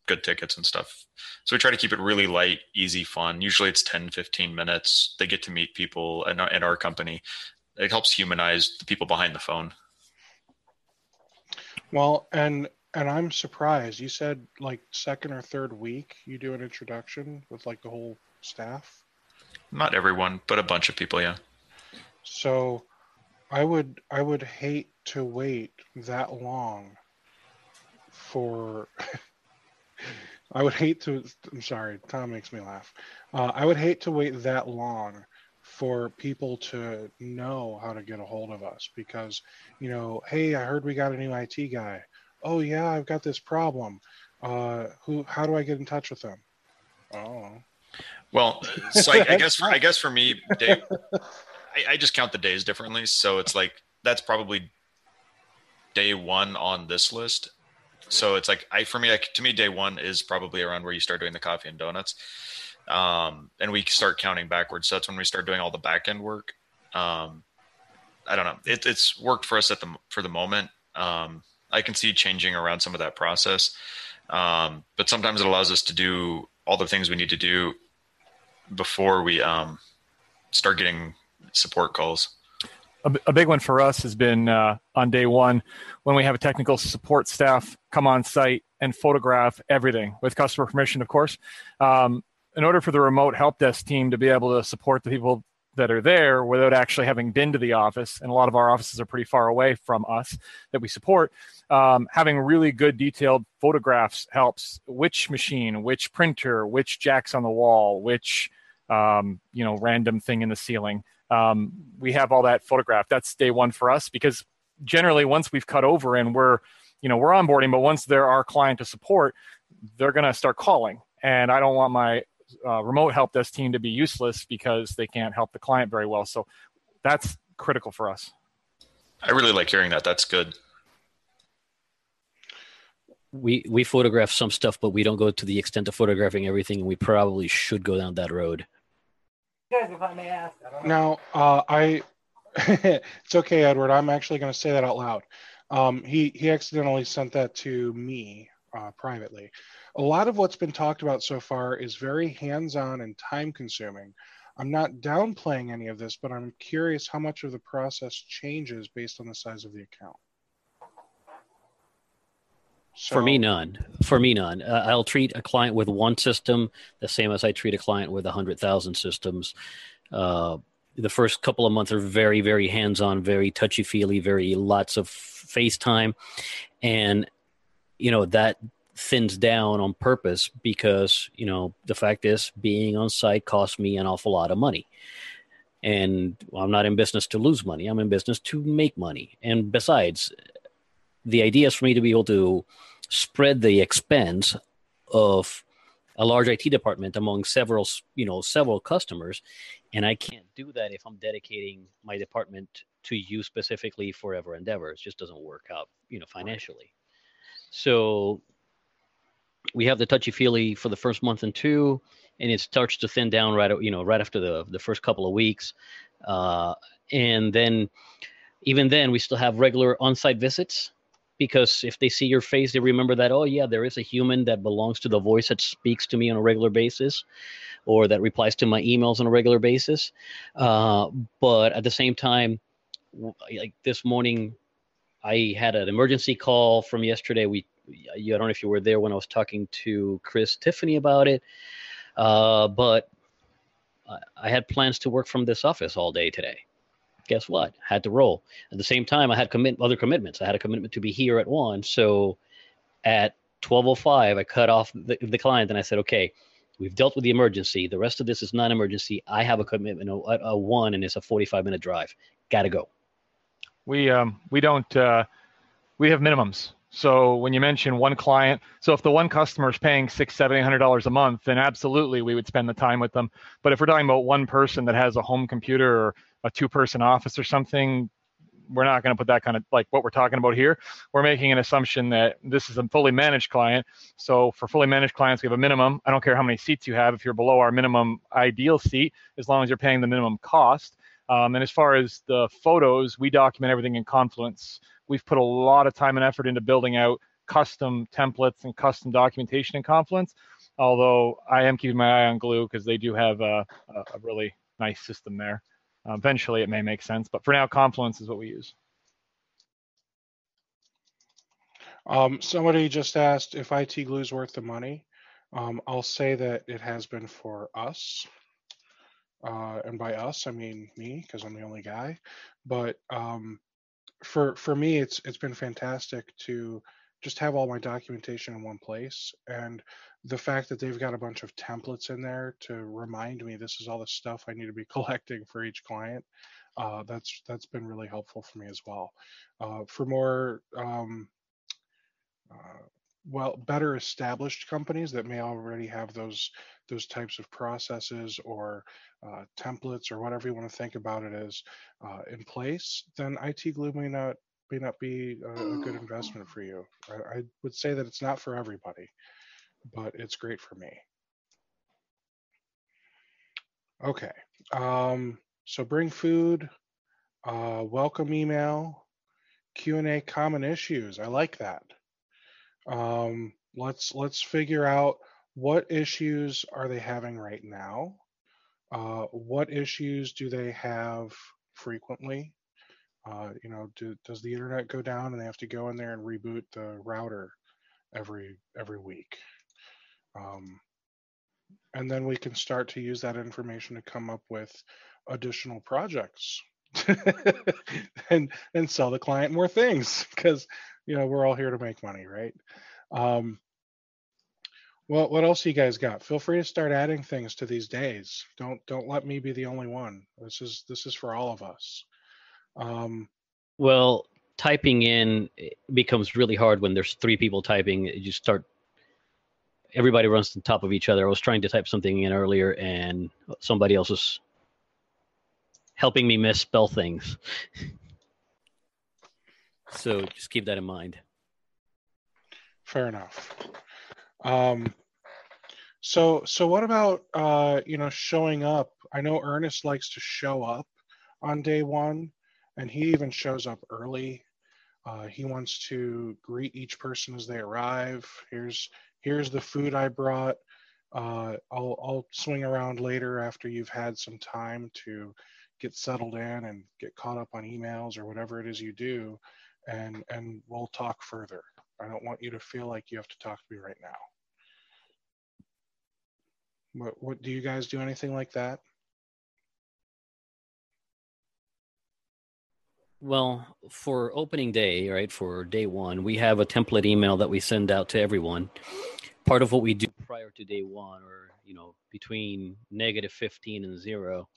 good tickets and stuff. So we try to keep it really light easy fun. Usually it's 10 15 minutes. They get to meet people in our, in our company. It helps humanize the people behind the phone well, and and I'm surprised. You said like second or third week you do an introduction with like the whole staff. Not everyone, but a bunch of people, yeah. So I would I would hate to wait that long for I would hate to I'm sorry, Tom makes me laugh. Uh, I would hate to wait that long for people to know how to get a hold of us because, you know, hey, I heard we got a new IT guy. Oh yeah, I've got this problem. Uh, who? How do I get in touch with them? Oh. Well, so I, I guess for, I guess for me, day, I, I just count the days differently. So it's like that's probably day one on this list. So it's like I for me, like, to me, day one is probably around where you start doing the coffee and donuts um, and we start counting backwards. So that's when we start doing all the back end work. Um, I don't know. It, it's worked for us at the for the moment. Um, I can see changing around some of that process, um, but sometimes it allows us to do all the things we need to do before we um, start getting support calls. A, big one for us has been uh, on day one when we have a technical support staff come on site and photograph everything with customer permission, of course. Um, in order for the remote help desk team to be able to support the people that are there without actually having been to the office, and a lot of our offices are pretty far away from us that we support, um, having really good detailed photographs helps. Which machine, which printer, which jacks on the wall, which um, you know random thing in the ceiling. Um, we have all that photographed. That's day one for us because generally once we've cut over and we're you know we're onboarding, but once they're our client to support, they're going to start calling and I don't want my uh, remote help desk team to be useless because they can't help the client very well. So that's critical for us. I really like hearing that. That's good. We we photograph some stuff, but we don't go to the extent of photographing everything, and we probably should go down that road. Guys, if I may ask. I now, uh, I it's okay, Edward. I'm actually going to say that out loud. Um, he he accidentally sent that to me uh, privately a lot of what's been talked about so far is very hands-on and time-consuming. I'm not downplaying any of this, but I'm curious how much of the process changes based on the size of the account. So, For me, none. For me, none. Uh, I'll treat a client with one system the same as I treat a client with a hundred thousand systems. Uh, the first couple of months are very, very hands-on, very touchy-feely, very lots of FaceTime, and you know that thins down on purpose because you know the fact is being on site costs me an awful lot of money and i'm not in business to lose money i'm in business to make money and besides the idea is for me to be able to spread the expense of a large IT department among several, you know, several customers, and I can't do that if I'm dedicating my department to you specifically forever endeavor. It just doesn't work out, you know, financially. So we have the touchy feely for the first month and two, and it starts to thin down right you know right after the the first couple of weeks, uh, and then even then we still have regular on-site visits because if they see your face they remember that oh yeah there is a human that belongs to the voice that speaks to me on a regular basis or that replies to my emails on a regular basis. Uh, but at the same time like this morning i had an emergency call from yesterday. We I don't know if you were there when I was talking to Chris Tiffany about it, uh, but I had plans to work from this office all day today. Guess what? Had to roll. At the same time, I had commit other commitments. I had a commitment to be here at one. So at 12:05, I cut off the, the client and I said, "Okay, we've dealt with the emergency. The rest of this is non-emergency. I have a commitment at a one, and it's a 45-minute drive. Got to go." We um we don't uh, we have minimums. So when you mention one client, so if the one customer is paying six, seven, eight hundred dollars a month, then absolutely we would spend the time with them. But if we're talking about one person that has a home computer or a two-person office or something, we're not going to put that kind of like what we're talking about here. We're making an assumption that this is a fully managed client. So for fully managed clients, we have a minimum. I don't care how many seats you have. If you're below our minimum ideal seat, as long as you're paying the minimum cost. Um, and as far as the photos, we document everything in Confluence. We've put a lot of time and effort into building out custom templates and custom documentation in Confluence. Although I am keeping my eye on Glue because they do have a, a, really nice system there. Uh, eventually, it may make sense, but for now, Confluence is what we use. Um, somebody just asked if IT Glue is worth the money. Um, I'll say that it has been for us. Uh, and by us, I mean me because I'm the only guy. But um, for for me it's it's been fantastic to just have all my documentation in one place. And the fact that they've got a bunch of templates in there to remind me this is all the stuff I need to be collecting for each client, uh, that's that's been really helpful for me as well. Uh, for more um, uh, well better established companies that may already have those those types of processes or uh, templates or whatever you want to think about it as uh, in place, then IT Glue may not may not be a, a good investment for you. I, I, would say that it's not for everybody, but it's great for me. Okay, um, so bring food, uh, welcome email, Q and A common issues. I like that. Um, let's let's figure out what issues are they having right now. Uh, what issues do they have frequently? Uh, you know, do, does the internet go down and they have to go in there and reboot the router every every week? Um, and then we can start to use that information to come up with additional projects and and sell the client more things because you know we're all here to make money, right? Um, well, what else you guys got? Feel free to start adding things to these days. Don't don't let me be the only one. This is this is for all of us. Um, well, typing in becomes really hard when there's three people typing. You start, everybody runs on top of each other. I was trying to type something in earlier, and somebody else was helping me misspell things. so just keep that in mind. Fair enough. Um, so so what about uh, you know showing up? I know Ernest likes to show up on day one and he even shows up early. Uh, he wants to greet each person as they arrive. Here's here's the food I brought. Uh, I'll I'll swing around later after you've had some time to get settled in and get caught up on emails or whatever it is you do, and and we'll talk further. I don't want you to feel like you have to talk to me right now. What what do you guys do anything like that? Well, for opening day, right, for day one, we have a template email that we send out to everyone. Part of what we do prior to day one, or, you know, between negative 15 and zero,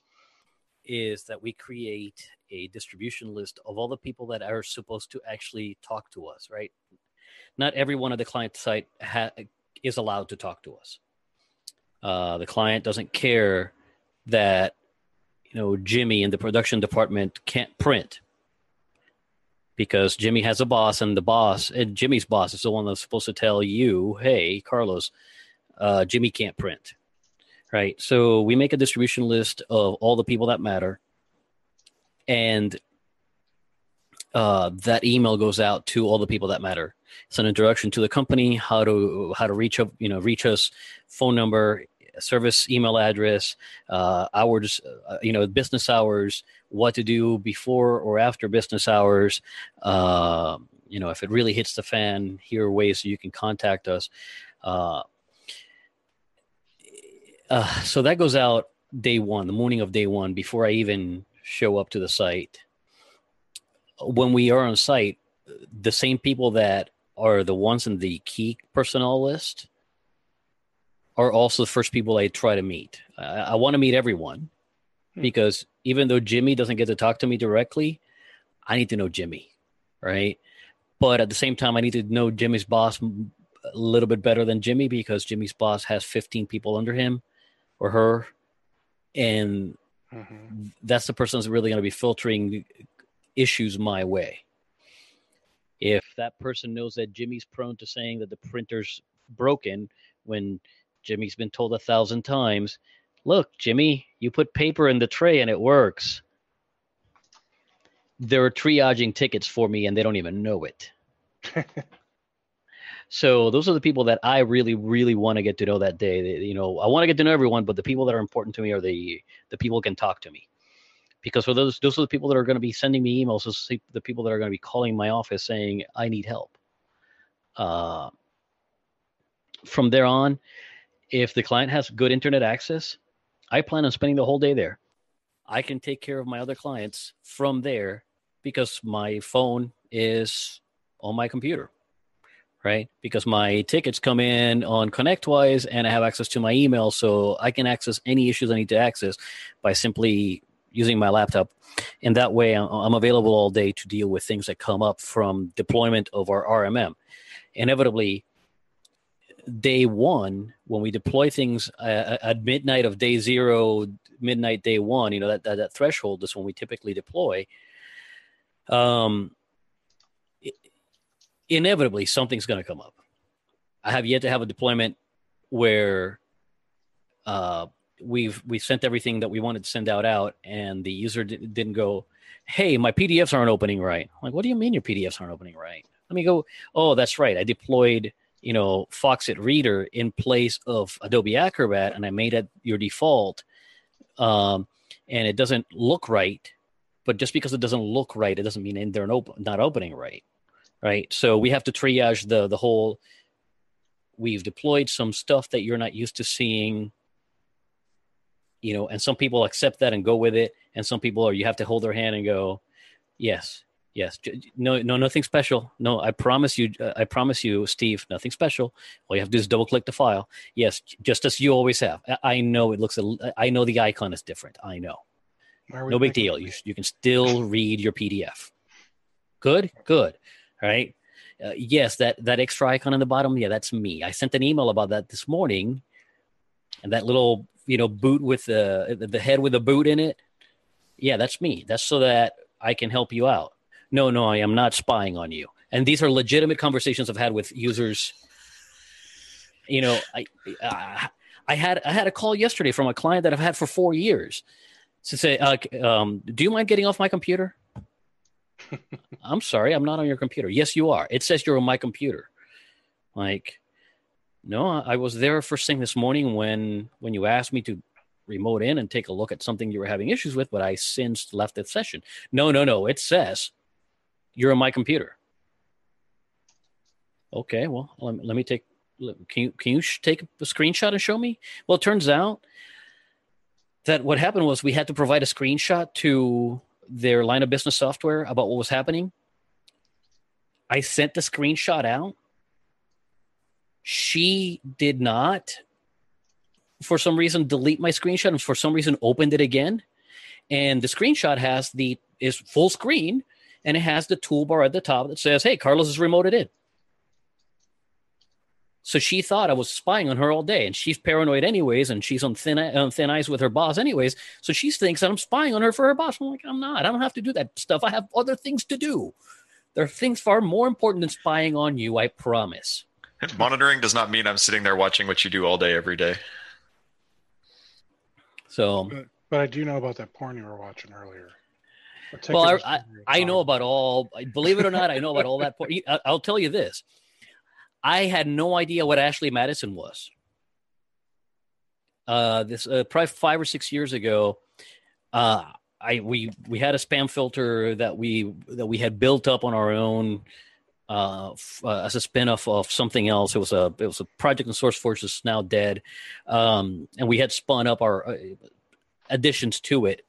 is that we create a distribution list of all the people that are supposed to actually talk to us, right? Not everyone at the client site ha- is allowed to talk to us. Uh, the client doesn't care that, you know, Jimmy in the production department can't print because Jimmy has a boss, and the boss, and Jimmy's boss is the one that's supposed to tell you, "Hey, Carlos, uh, Jimmy can't print." Right. So we make a distribution list of all the people that matter, and uh, that email goes out to all the people that matter. It's an introduction to the company, how to how to reach up, you know, reach us, phone number, service email address, uh, hours, uh, you know, business hours, what to do before or after business hours. Uh, you know, if it really hits the fan, here are ways so you can contact us. Uh, uh, so that goes out day one, the morning of day one, before I even show up to the site. When we are on site, the same people that are the ones in the key personnel list are also the first people I try to meet. I, I want to meet everyone hmm. because even though Jimmy doesn't get to talk to me directly, I need to know Jimmy, right? But at the same time, I need to know Jimmy's boss a little bit better than Jimmy because Jimmy's boss has 15 people under him or her. And mm-hmm. that's the person that's really going to be filtering issues my way. If that person knows that Jimmy's prone to saying that the printer's broken when Jimmy's been told a thousand times, look, Jimmy, you put paper in the tray and it works. They're triaging tickets for me and they don't even know it. so those are the people that I really, really want to get to know that day. They, you know, I want to get to know everyone, but the people that are important to me are the the people who can talk to me. Because for those those are the people that are going to be sending me emails. Those are the people that are going to be calling my office saying I need help. Uh, from there on, if the client has good internet access, I plan on spending the whole day there. I can take care of my other clients from there because my phone is on my computer, right? Because my tickets come in on ConnectWise and I have access to my email, so I can access any issues I need to access by simply using my laptop. And that way, I'm available all day to deal with things that come up from deployment of our RMM. Inevitably, day one, when we deploy things uh, at midnight of day zero, midnight day one, you know, that, that, that threshold is when we typically deploy. Um, inevitably something's going to come up. I have yet to have a deployment where uh, we've we sent everything that we wanted to send out out, and the user d- didn't go, "Hey, my PDFs aren't opening right." I'm like, what do you mean your PDFs aren't opening right? Let me go. Oh, that's right. I deployed you know Foxit Reader in place of Adobe Acrobat, and I made it your default, um, and it doesn't look right. But just because it doesn't look right, it doesn't mean they're not opening right right? So we have to triage the the whole. We've deployed some stuff that you're not used to seeing. You know, and some people accept that and go with it, and some people are you have to hold their hand and go, yes, yes, no, no, nothing special. No, I promise you, uh, I promise you, Steve, nothing special. All you have to do is double click the file. Yes, just as you always have. I know it looks. A, I know the icon is different. I know. No big deal. You you can still read your PDF. Good, good right? Uh, yes, that that extra icon on the bottom, yeah, that's me. I sent an email about that this morning, and that little you know boot with the the head with a boot in it, yeah, that's me. That's so that I can help you out. No, no, I am not spying on you. And these are legitimate conversations I've had with users. You know, I, I, I had I had a call yesterday from a client that I've had for four years to say, uh, um, "Do you mind getting off my computer?" I'm sorry, I'm not on your computer. Yes, you are. It says you're on my computer. Like, no, I was there first thing this morning when when you asked me to remote in and take a look at something you were having issues with, but I since left the session. No, no, no. It says you're on my computer. Okay, well, let, let me take. Can you can you take a screenshot and show me? Well, it turns out that what happened was we had to provide a screenshot to their line of business software about what was happening. I sent the screenshot out. She did not, for some reason, delete my screenshot and for some reason opened it again. And the screenshot has the is full screen and it has the toolbar at the top that says, Hey, Carlos is remoted in. So she thought I was spying on her all day, and she's paranoid anyways, and she's on thin on thin ice with her boss anyways. So she thinks that I'm spying on her for her boss. I'm like, I'm not. I don't have to do that stuff. I have other things to do. There are things far more important than spying on you. I promise. Monitoring does not mean I'm sitting there watching what you do all day, every day. So, but, but I do know about that porn you were watching earlier. Well, I, I, I know about all. Believe it or not, I know about all that. Porn. I'll tell you this I had no idea what Ashley Madison was. Uh, this uh, probably five or six years ago, uh, I we we had a spam filter that we that we had built up on our own uh, f- uh, as a spinoff of something else. It was a it was a project in SourceForge that's now dead, um, and we had spun up our uh, additions to it,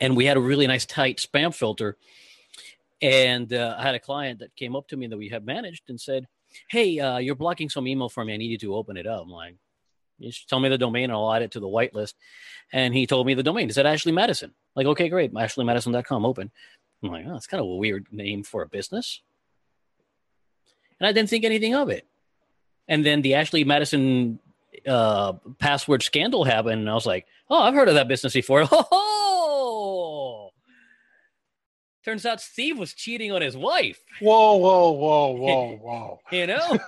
and we had a really nice tight spam filter. And uh, I had a client that came up to me that we had managed and said, hey, uh, you're blocking some email for me. I need you to open it up. I'm like, you just tell me the domain and I'll add it to the whitelist. And he told me the domain. He said Ashley Madison. Like, okay, great. AshleyMadison.com open. I'm like, oh, that's kind of a weird name for a business. And I didn't think anything of it. And then the Ashley Madison uh, password scandal happened. And I was like, oh, I've heard of that business before. Turns out Steve was cheating on his wife. Whoa, whoa, whoa, whoa, whoa. you know?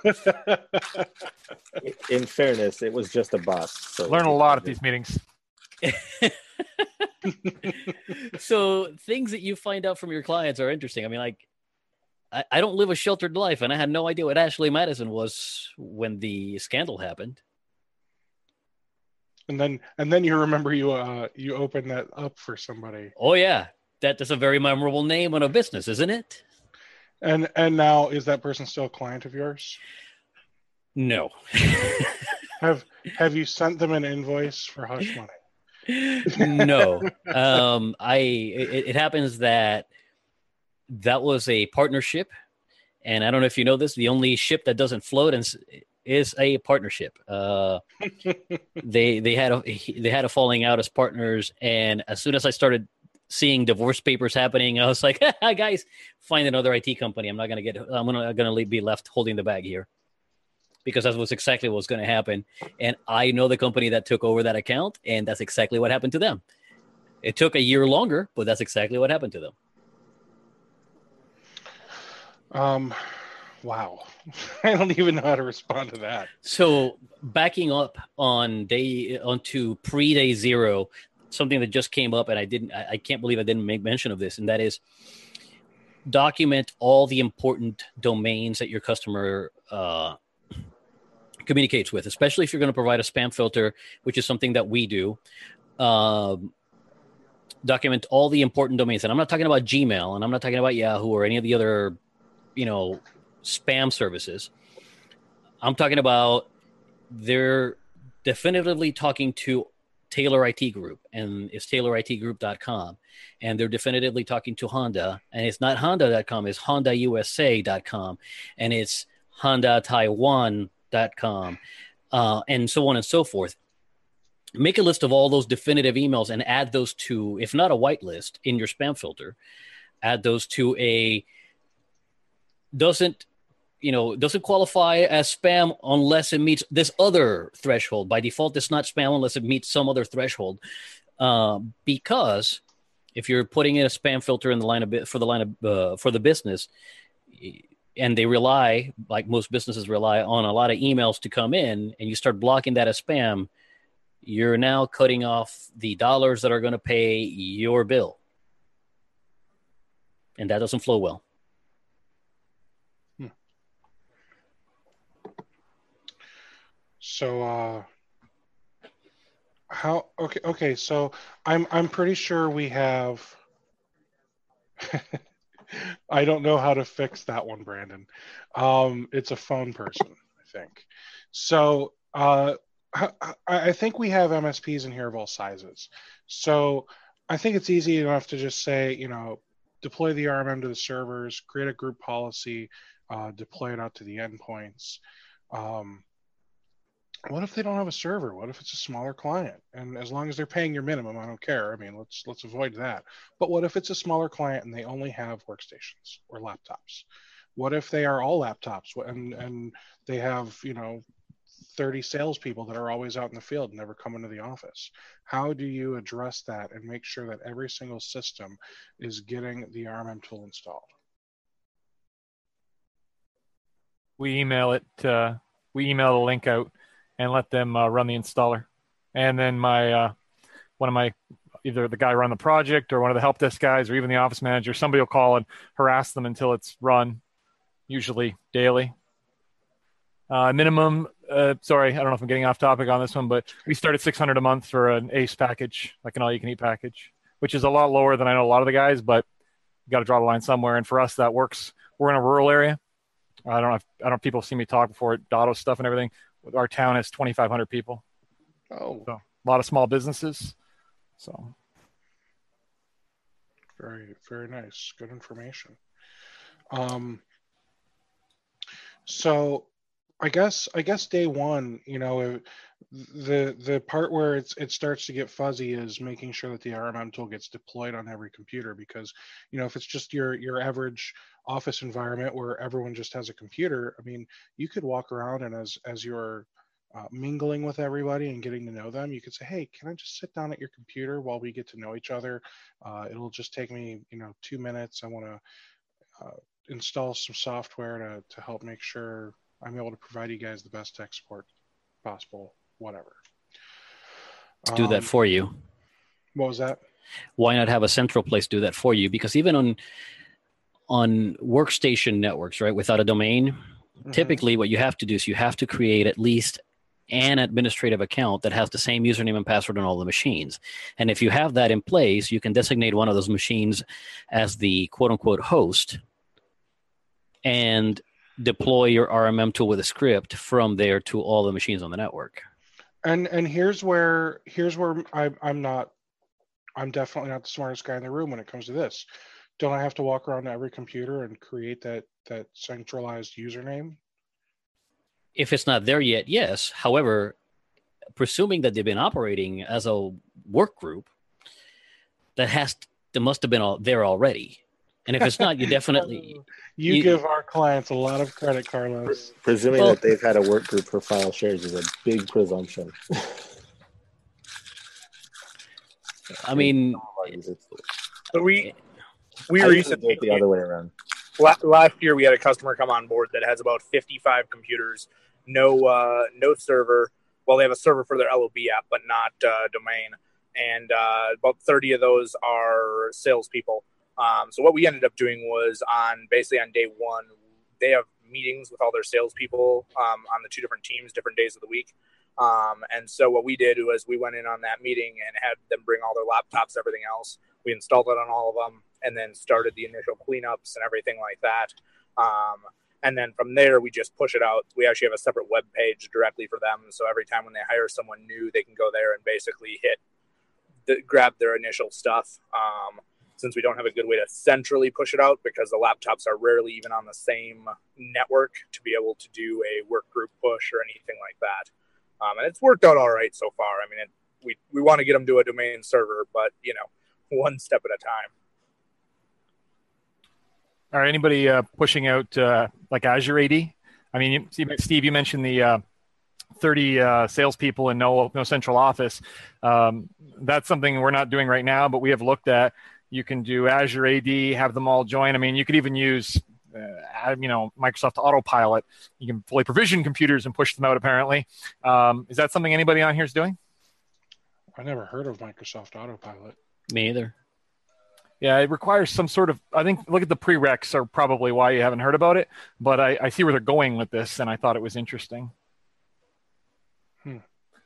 In fairness, it was just a bust. So Learn a lot at these meetings. so things that you find out from your clients are interesting. I mean, like, I, I don't live a sheltered life, and I had no idea what Ashley Madison was when the scandal happened. And then, and then you remember you uh you opened that up for somebody. Oh yeah, that is a very memorable name on a business, isn't it? And and now is that person still a client of yours? No. have have you sent them an invoice for hush money? no. Um I it, it happens that that was a partnership And I don't know if you know this, the only ship that doesn't float is, is a partnership. Uh, they they had a they had a falling out as partners, and as soon as I started seeing divorce papers happening, I was like, guys, find another IT company. I'm not gonna get. I'm gonna gonna be left holding the bag here because that was exactly what was going to happen. And I know the company that took over that account, and that's exactly what happened to them. It took a year longer, but that's exactly what happened to them. Um, wow. I don't even know how to respond to that. So backing up on day onto pre day zero, something that just came up, and I didn't. I, I can't believe I didn't make mention of this, and that is document all the important domains that your customer uh, communicates with, especially if you're going to provide a spam filter, which is something that we do. Um, document all the important domains, and I'm not talking about Gmail, and I'm not talking about Yahoo or any of the other, you know, spam services. I'm talking about they're definitively talking to Taylor IT Group, and it's tayloritgroup.com. And they're definitively talking to Honda, and it's not Honda.com, it's HondaUSA.com, and it's Honda Taiwan com, uh, and so on and so forth. Make a list of all those definitive emails and add those to, if not a whitelist in your spam filter, add those to a doesn't you know doesn't qualify as spam unless it meets this other threshold by default it's not spam unless it meets some other threshold uh, because if you're putting in a spam filter in the line of for the line of uh, for the business and they rely, like most businesses rely on a lot of emails to come in, and you start blocking that as spam, you're now cutting off the dollars that are going to pay your bill. And that doesn't flow well. So, uh, how, okay, okay. So I'm, I'm pretty sure we have, I don't know how to fix that one, Brandon. Um, it's a phone person, I think. So uh, I think we have MSPs in here of all sizes. So I think it's easy enough to just say, you know, deploy the RMM to the servers, create a group policy, uh, deploy it out to the endpoints. Um, what if they don't have a server? What if it's a smaller client? And as long as they're paying your minimum, I don't care. I mean, let's let's avoid that. But what if it's a smaller client and they only have workstations or laptops? What if they are all laptops and and they have you know 30 salespeople that are always out in the field never come into the office? How do you address that and make sure that every single system is getting the RMM tool installed? We email it. Uh, we email the link out and let them uh, run the installer. And then my uh, one of my either the guy run the project or one of the help desk guys or even the office manager, somebody will call and harass them until it's run, usually daily. Uh, minimum, uh, sorry, I don't know if I'm getting off topic on this one, but we start at 600 a month for an ACE package, like an all you can eat package, which is a lot lower than I know a lot of the guys, but you got to draw the line somewhere. And for us, that works. We're in a rural area. I don't know if, I don't know if people see me talk before Datto stuff and everything our town has 2,500 people. Oh, so, a lot of small businesses. So very, very nice. Good information. Um, so I guess, I guess day one, you know, the, the part where it's, it starts to get fuzzy is making sure that the RMM tool gets deployed on every computer because, you know, if it's just your, your average office environment where everyone just has a computer, I mean, you could walk around and as as you're uh, mingling with everybody and getting to know them, you could say, "Hey, can I just sit down at your computer while we get to know each other? Uh, it'll just take me, you know, two minutes. I want to uh, install some software to to help make sure I'm able to provide you guys the best tech support possible. Whatever." Do um, that for you. What was that? Why not have a central place do that for you? Because even on on workstation networks, right, without a domain, mm-hmm. typically what you have to do is you have to create at least an administrative account that has the same username and password on all the machines. And if you have that in place, you can designate one of those machines as the quote unquote host and deploy your RMM tool with a script from there to all the machines on the network. And and here's where here's where I, I'm not I'm definitely not the smartest guy in the room when it comes to this. don't I have to walk around to every computer and create that that centralized username? If it's not there yet, yes. However, presuming that they've been operating as a work group, that has that must have been all there already. And if it's not, you definitely you, you, give our clients a lot of credit, Carlos. Presuming well, that they've had a work group for file shares is a big presumption. I mean, but we we recently the other way around. Last year, we had a customer come on board that has about 55 computers, no uh, no server. Well, they have a server for their LOB app, but not uh, domain. And uh, about 30 of those are salespeople. Um, so what we ended up doing was on basically on day one, they have meetings with all their salespeople um, on the two different teams, different days of the week. Um, and so what we did was we went in on that meeting and had them bring all their laptops, everything else. We installed it on all of them, and then started the initial cleanups and everything like that. Um, and then from there, we just push it out. We actually have a separate web page directly for them. So every time when they hire someone new, they can go there and basically hit, the, grab their initial stuff. Um, since we don't have a good way to centrally push it out because the laptops are rarely even on the same network to be able to do a work group push or anything like that. Um, and it's worked out all right so far. I mean, it, we we want to get them to a domain server, but you know, one step at a time. All right, anybody uh, pushing out uh, like Azure AD? I mean, Steve, you mentioned the uh, 30 uh, salespeople and no no central office. Um, that's something we're not doing right now, but we have looked at. You can do Azure AD, have them all join. I mean, you could even use uh, you know Microsoft Autopilot. You can fully provision computers and push them out. Apparently, um, is that something anybody on here is doing? I never heard of Microsoft Autopilot. Me either. Yeah, it requires some sort of. I think look at the prereqs are probably why you haven't heard about it. But I, I see where they're going with this, and I thought it was interesting. Hmm.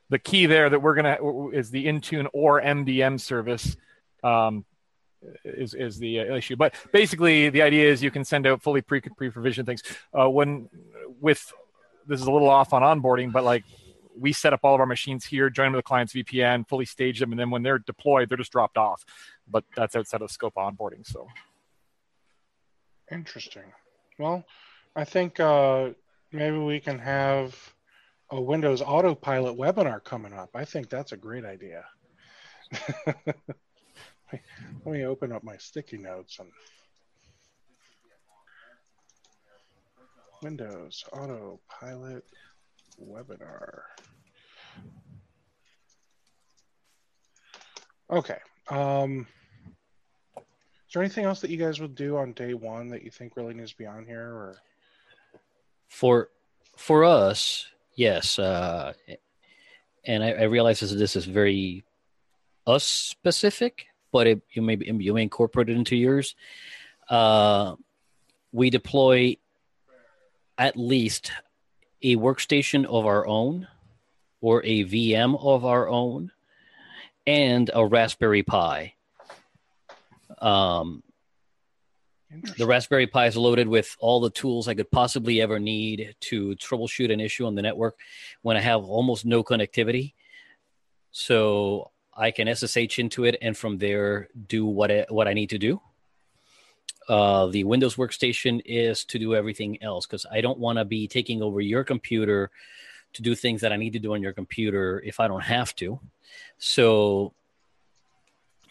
The key there that we're gonna is the Intune or MDM service. Um, is is the uh, issue. But basically, the idea is you can send out fully pre pre provisioned things. Uh, when with this is a little off on onboarding, but like we set up all of our machines here, join them with the client's VPN, fully stage them, and then when they're deployed, they're just dropped off. But that's outside of scope onboarding. So interesting. Well, I think uh, maybe we can have a Windows Autopilot webinar coming up. I think that's a great idea. Let me open up my sticky notes and Windows Autopilot webinar. Okay. Um, is there anything else that you guys would do on day one that you think really needs to be on here, or for for us, yes. Uh, and I, I realize this, this is very us specific, but it, you may you may incorporate it into yours. Uh, we deploy at least a workstation of our own or a VM of our own and a Raspberry Pi. Um, the Raspberry Pi is loaded with all the tools I could possibly ever need to troubleshoot an issue on the network when I have almost no connectivity. So I can SSH into it and from there do what I, what I need to do. Uh, the Windows workstation is to do everything else because I don't want to be taking over your computer to do things that I need to do on your computer if I don't have to. So,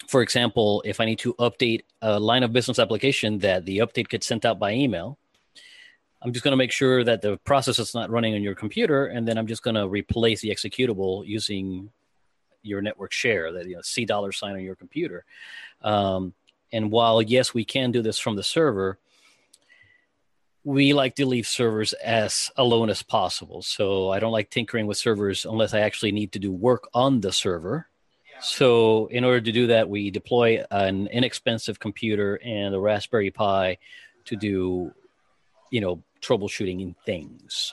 for example, if I need to update a line of business application that the update gets sent out by email, I'm just going to make sure that the process is not running on your computer, and then I'm just going to replace the executable using your network share, that you know, C dollar sign on your computer. Um, and while yes, we can do this from the server, we like to leave servers as alone as possible. So I don't like tinkering with servers unless I actually need to do work on the server. So in order to do that, we deploy an inexpensive computer and a Raspberry Pi to do, you know, troubleshooting in things.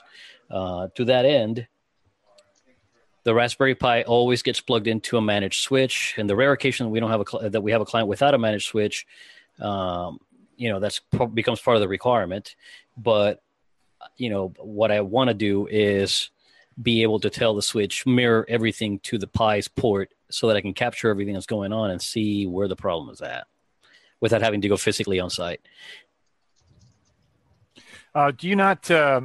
Uh, to that end, the Raspberry Pi always gets plugged into a managed switch. And the rare occasion that we don't have a cl- that we have a client without a managed switch, um, you know, that's becomes part of the requirement. But you know, what I want to do is be able to tell the switch mirror everything to the Pi's port so that I can capture everything that's going on and see where the problem is at without having to go physically on site. Uh, do you not uh,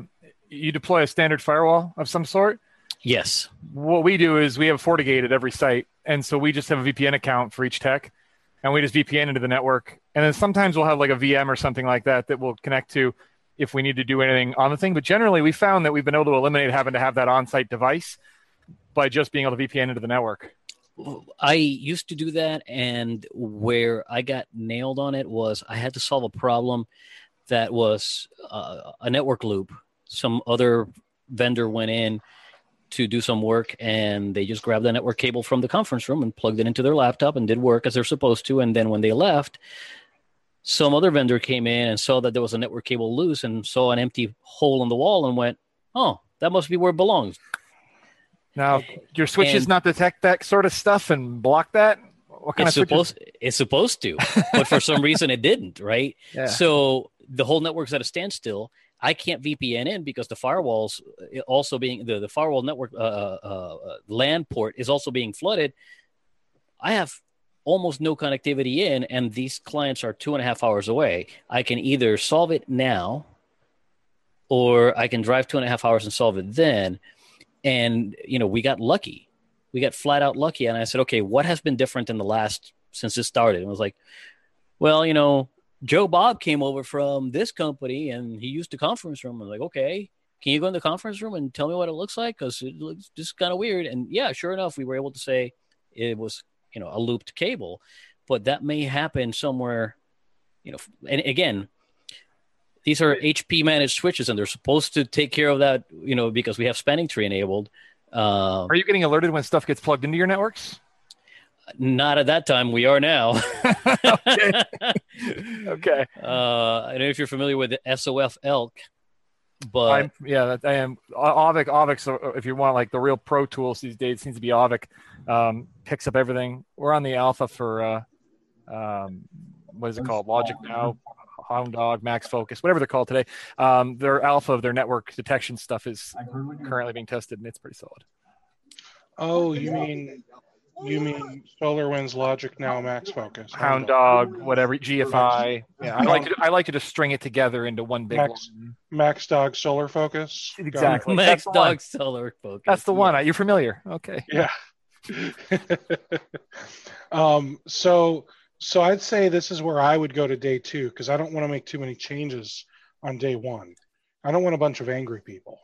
you deploy a standard firewall of some sort? Yes. What we do is we have FortiGate at every site, and so we just have a VPN account for each tech, and we just VPN into the network. And then sometimes we'll have like a VM or something like that that we'll connect to if we need to do anything on the thing. But generally, we found that we've been able to eliminate having to have that on-site device by just being able to VPN into the network. I used to do that, and where I got nailed on it was I had to solve a problem that was uh, a network loop. Some other vendor went in to do some work, and they just grabbed the network cable from the conference room and plugged it into their laptop and did work as they're supposed to. And then when they left, some other vendor came in and saw that there was a network cable loose and saw an empty hole in the wall and went, "Oh, that must be where it belongs." Now, your switches and, not detect that sort of stuff and block that. What kind it's of supposed it's supposed to, but for some reason it didn't. Right. Yeah. So the whole network's at a standstill. I can't VPN in because the firewalls uh, also being the, the firewall network uh, uh, uh, LAN port is also being flooded. I have almost no connectivity in, and these clients are two and a half hours away. I can either solve it now, or I can drive two and a half hours and solve it then and you know we got lucky we got flat out lucky and i said okay what has been different in the last since this started and I was like well you know joe bob came over from this company and he used the conference room i was like okay can you go in the conference room and tell me what it looks like because it looks just kind of weird and yeah sure enough we were able to say it was you know a looped cable but that may happen somewhere you know and again these are HP managed switches, and they're supposed to take care of that. You know, because we have spanning tree enabled. Uh, are you getting alerted when stuff gets plugged into your networks? Not at that time. We are now. okay. okay. Uh, I don't know if you're familiar with the SOF Elk, but I'm, yeah, I am. Auvik, Auvik. So if you want like the real pro tools these days, seems to be Auvik. Um, picks up everything. We're on the alpha for uh, um, what is it called? Logic now. Hound Dog, Max Focus, whatever they're called today. Um, their alpha of their network detection stuff is currently being tested, and it's pretty solid. Oh, you mean you mean Solar SolarWinds Logic Now Max Focus? Hound Dog, whatever GFI. Yeah, I like to I like to just string it together into one big Max, one. Max Dog Solar Focus. Exactly. Max Dog Solar Focus. That's the one. You're familiar. Okay. Yeah. um, so so I'd say this is where I would go to day two because I don't want to make too many changes on day one. I don't want a bunch of angry people.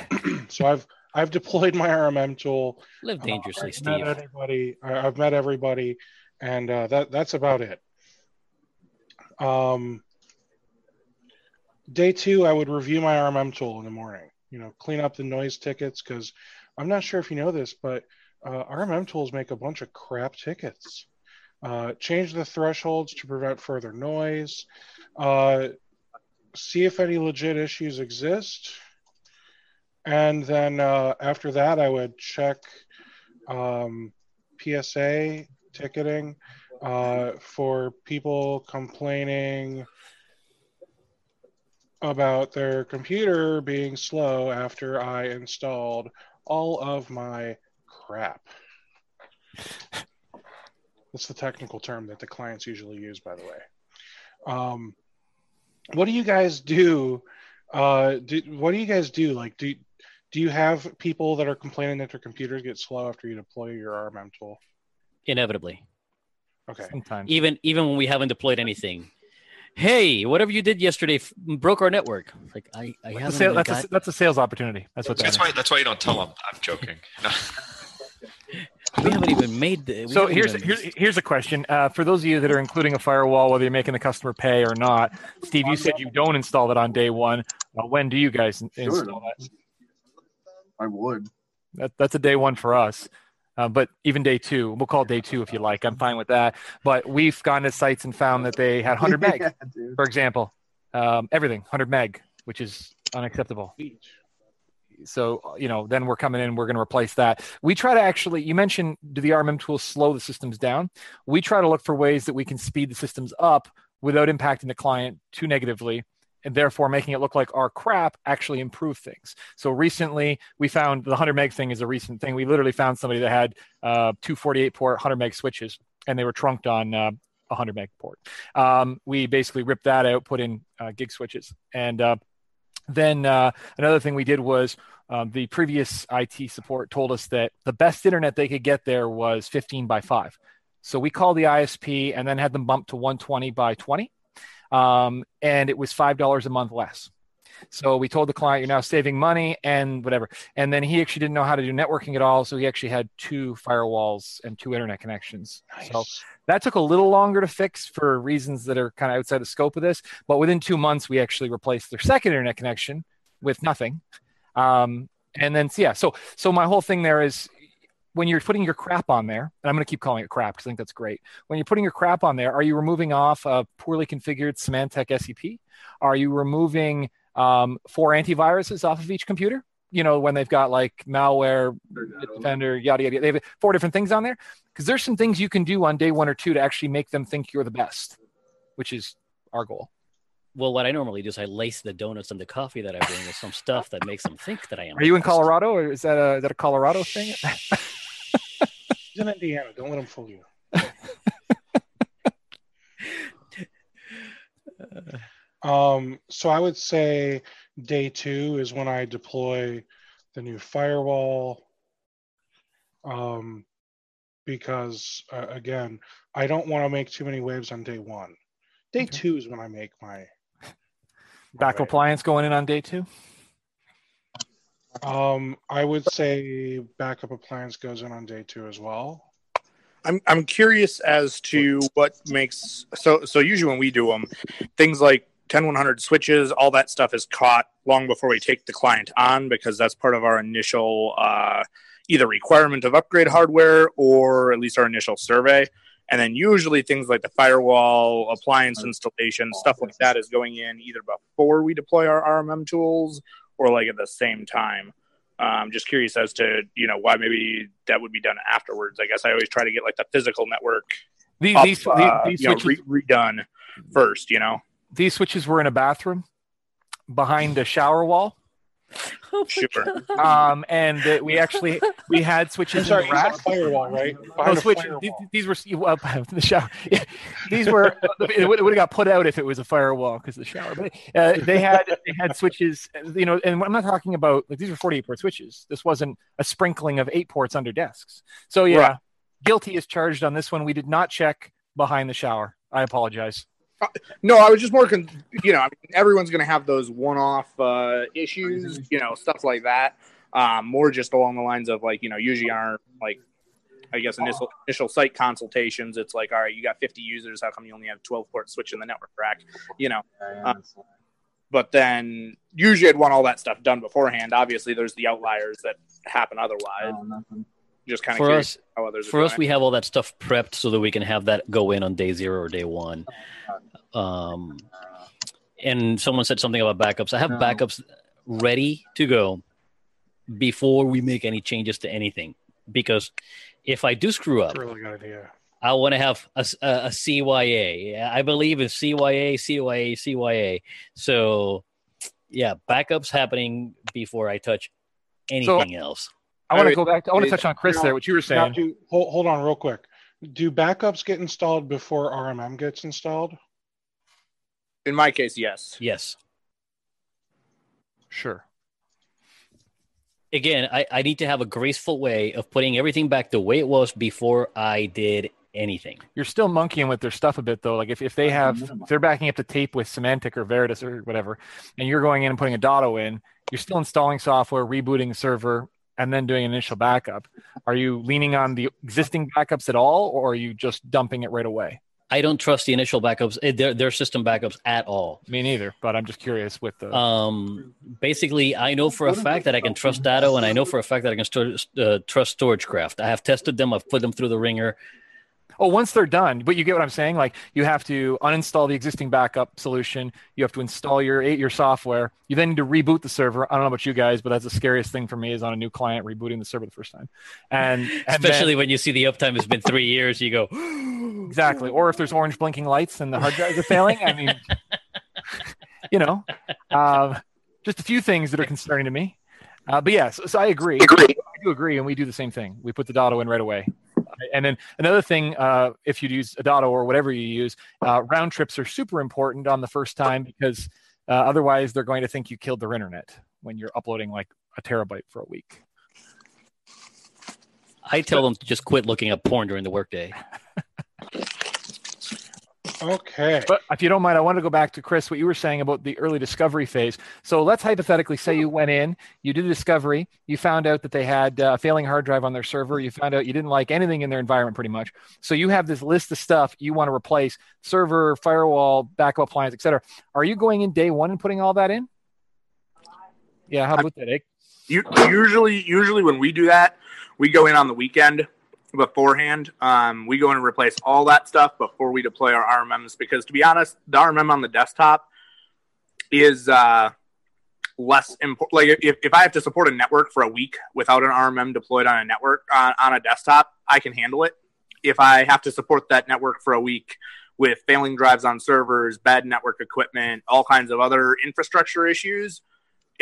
so I've I've deployed my RMM tool. Live uh, dangerously, uh, Steve. Met everybody. I've met everybody, and uh, that that's about it. Um, day two, I would review my RMM tool in the morning. You know, clean up the noise tickets because I'm not sure if you know this, but uh, RMM tools make a bunch of crap tickets. Uh, change the thresholds to prevent further noise. Uh, see if any legit issues exist. And then uh, after that, I would check um, PSA ticketing uh, for people complaining about their computer being slow after I installed all of my crap. That's the technical term that the clients usually use, by the way. Um, what do you guys do? Uh, do what do you guys do? Like, do do you have people that are complaining that their computers get slow after you deploy your RMM tool? Inevitably. Okay. Sometimes. Even even when we haven't deployed anything. Hey, whatever you did yesterday f- broke our network. Like I, I haven't. Sale, that's, got... a, that's a sales opportunity. That's what. That's that why. That's why you don't tell them. I'm joking. we haven't even made the. So here's, here's here's a question uh, for those of you that are including a firewall, whether you're making the customer pay or not. Steve, you said you don't install it on day one. Uh, when do you guys install that? I would. That, that's a day one for us. Uh, but even day two, we'll call day two if you like. I'm fine with that. But we've gone to sites and found that they had 100 meg, yeah, for example. Um, everything 100 meg, which is unacceptable so you know then we're coming in we're going to replace that we try to actually you mentioned do the rmm tools slow the systems down we try to look for ways that we can speed the systems up without impacting the client too negatively and therefore making it look like our crap actually improved things. So recently, we found the 100 meg thing is a recent thing. We literally found somebody that had uh, two 48 port 100 meg switches, and they were trunked on uh, 100 meg port. Um, we basically ripped that out, put in uh, gig switches, and uh, then uh, another thing we did was um, the previous IT support told us that the best internet they could get there was 15 by 5. So we called the ISP and then had them bump to 120 by 20. Um, and it was $5 a month less. So we told the client, you're now saving money and whatever. And then he actually didn't know how to do networking at all. So he actually had two firewalls and two internet connections. Nice. So that took a little longer to fix for reasons that are kind of outside the scope of this. But within two months, we actually replaced their second internet connection with nothing. Um, and then, so yeah, so so my whole thing there is when you're putting your crap on there, and I'm going to keep calling it crap because I think that's great. When you're putting your crap on there, are you removing off a poorly configured Symantec SEP? Are you removing um, four antiviruses off of each computer? You know, when they've got like malware, defender, yada, yada, they have four different things on there. Because there's some things you can do on day one or two to actually make them think you're the best, which is our goal. Well, what I normally do is I lace the donuts and the coffee that I bring with some stuff that makes them think that I am. Are you in Colorado, or is that a is that a Colorado thing? He's in Indiana. Don't let him fool you. um, so I would say day two is when I deploy the new firewall. Um, because uh, again, I don't want to make too many waves on day one. Day okay. two is when I make my Back appliance going in on day two? Um, I would say backup appliance goes in on day two as well. I'm I'm curious as to what makes so so usually when we do them, things like 10100 switches, all that stuff is caught long before we take the client on because that's part of our initial uh, either requirement of upgrade hardware or at least our initial survey. And then usually things like the firewall, appliance installation, stuff like that is going in either before we deploy our RMM tools or like at the same time. I'm um, just curious as to you know why maybe that would be done afterwards. I guess I always try to get like the physical network these, up, these, uh, these switches, know, re- redone first. You know, these switches were in a bathroom behind a shower wall. Oh sure. Um, and we actually we had switches. I'm sorry, in the rack. firewall, right? Oh, switch, these, these, were well, the shower. these were it would, have got put out if it was a firewall because the shower. But uh, they had they had switches, you know. And I'm not talking about like these were 48 port switches. This wasn't a sprinkling of eight ports under desks. So yeah, right. guilty is charged on this one. We did not check behind the shower. I apologize. No, I was just more, con- you know, I mean, everyone's going to have those one-off uh, issues, you know, stuff like that. Um, more just along the lines of like, you know, usually our like, I guess initial initial site consultations, it's like, all right, you got 50 users, how come you only have 12 port switch in the network rack? You know, uh, but then usually I'd want all that stuff done beforehand. Obviously, there's the outliers that happen otherwise. Oh, just kind of for us. How others for us, we have all that stuff prepped so that we can have that go in on day zero or day one. Um, and someone said something about backups. I have backups ready to go before we make any changes to anything because if I do screw up, really good idea. I want to have a, a, a, CYA. I believe in CYA, CYA, CYA. So, yeah, backups happening before I touch anything so, else. I want to go back. To, I want to touch on Chris now, there. What you were saying. Do, hold, hold on, real quick. Do backups get installed before RMM gets installed? In my case, yes. Yes. Sure. Again, I, I need to have a graceful way of putting everything back the way it was before I did anything. You're still monkeying with their stuff a bit though. Like if, if they have if they're backing up the tape with Symantec or Veritas or whatever, and you're going in and putting a Datto in, you're still installing software, rebooting the server, and then doing an initial backup. Are you leaning on the existing backups at all, or are you just dumping it right away? I don't trust the initial backups, eh, their, their system backups at all. Me neither, but I'm just curious with the. Um, basically, I know for a fact that I can trust Datto, and I know for a fact that I can st- uh, trust StorageCraft. I have tested them. I've put them through the ringer. Oh, once they're done, but you get what I'm saying. Like you have to uninstall the existing backup solution. You have to install your your software. You then need to reboot the server. I don't know about you guys, but that's the scariest thing for me is on a new client rebooting the server the first time. And, and especially then, when you see the uptime has been three years, you go exactly. Or if there's orange blinking lights and the hard drives are failing. I mean, you know, uh, just a few things that are concerning to me. Uh, but yes, yeah, so, so, I agree. agree. I do agree, and we do the same thing. We put the Datto in right away. And then another thing, uh, if you use Datto or whatever you use, uh, round trips are super important on the first time because uh, otherwise they're going to think you killed their internet when you're uploading like a terabyte for a week. I tell them to just quit looking up porn during the workday. Okay. But if you don't mind, I want to go back to Chris, what you were saying about the early discovery phase. So let's hypothetically say you went in, you did a discovery, you found out that they had a failing hard drive on their server, you found out you didn't like anything in their environment pretty much. So you have this list of stuff you want to replace server, firewall, backup appliance, etc. Are you going in day one and putting all that in? Yeah, how about that, eh? Usually, usually when we do that, we go in on the weekend beforehand. Um, we go and replace all that stuff before we deploy our RMMs because, to be honest, the RMM on the desktop is uh, less important. Like if, if I have to support a network for a week without an RMM deployed on a network on a desktop, I can handle it. If I have to support that network for a week with failing drives on servers, bad network equipment, all kinds of other infrastructure issues,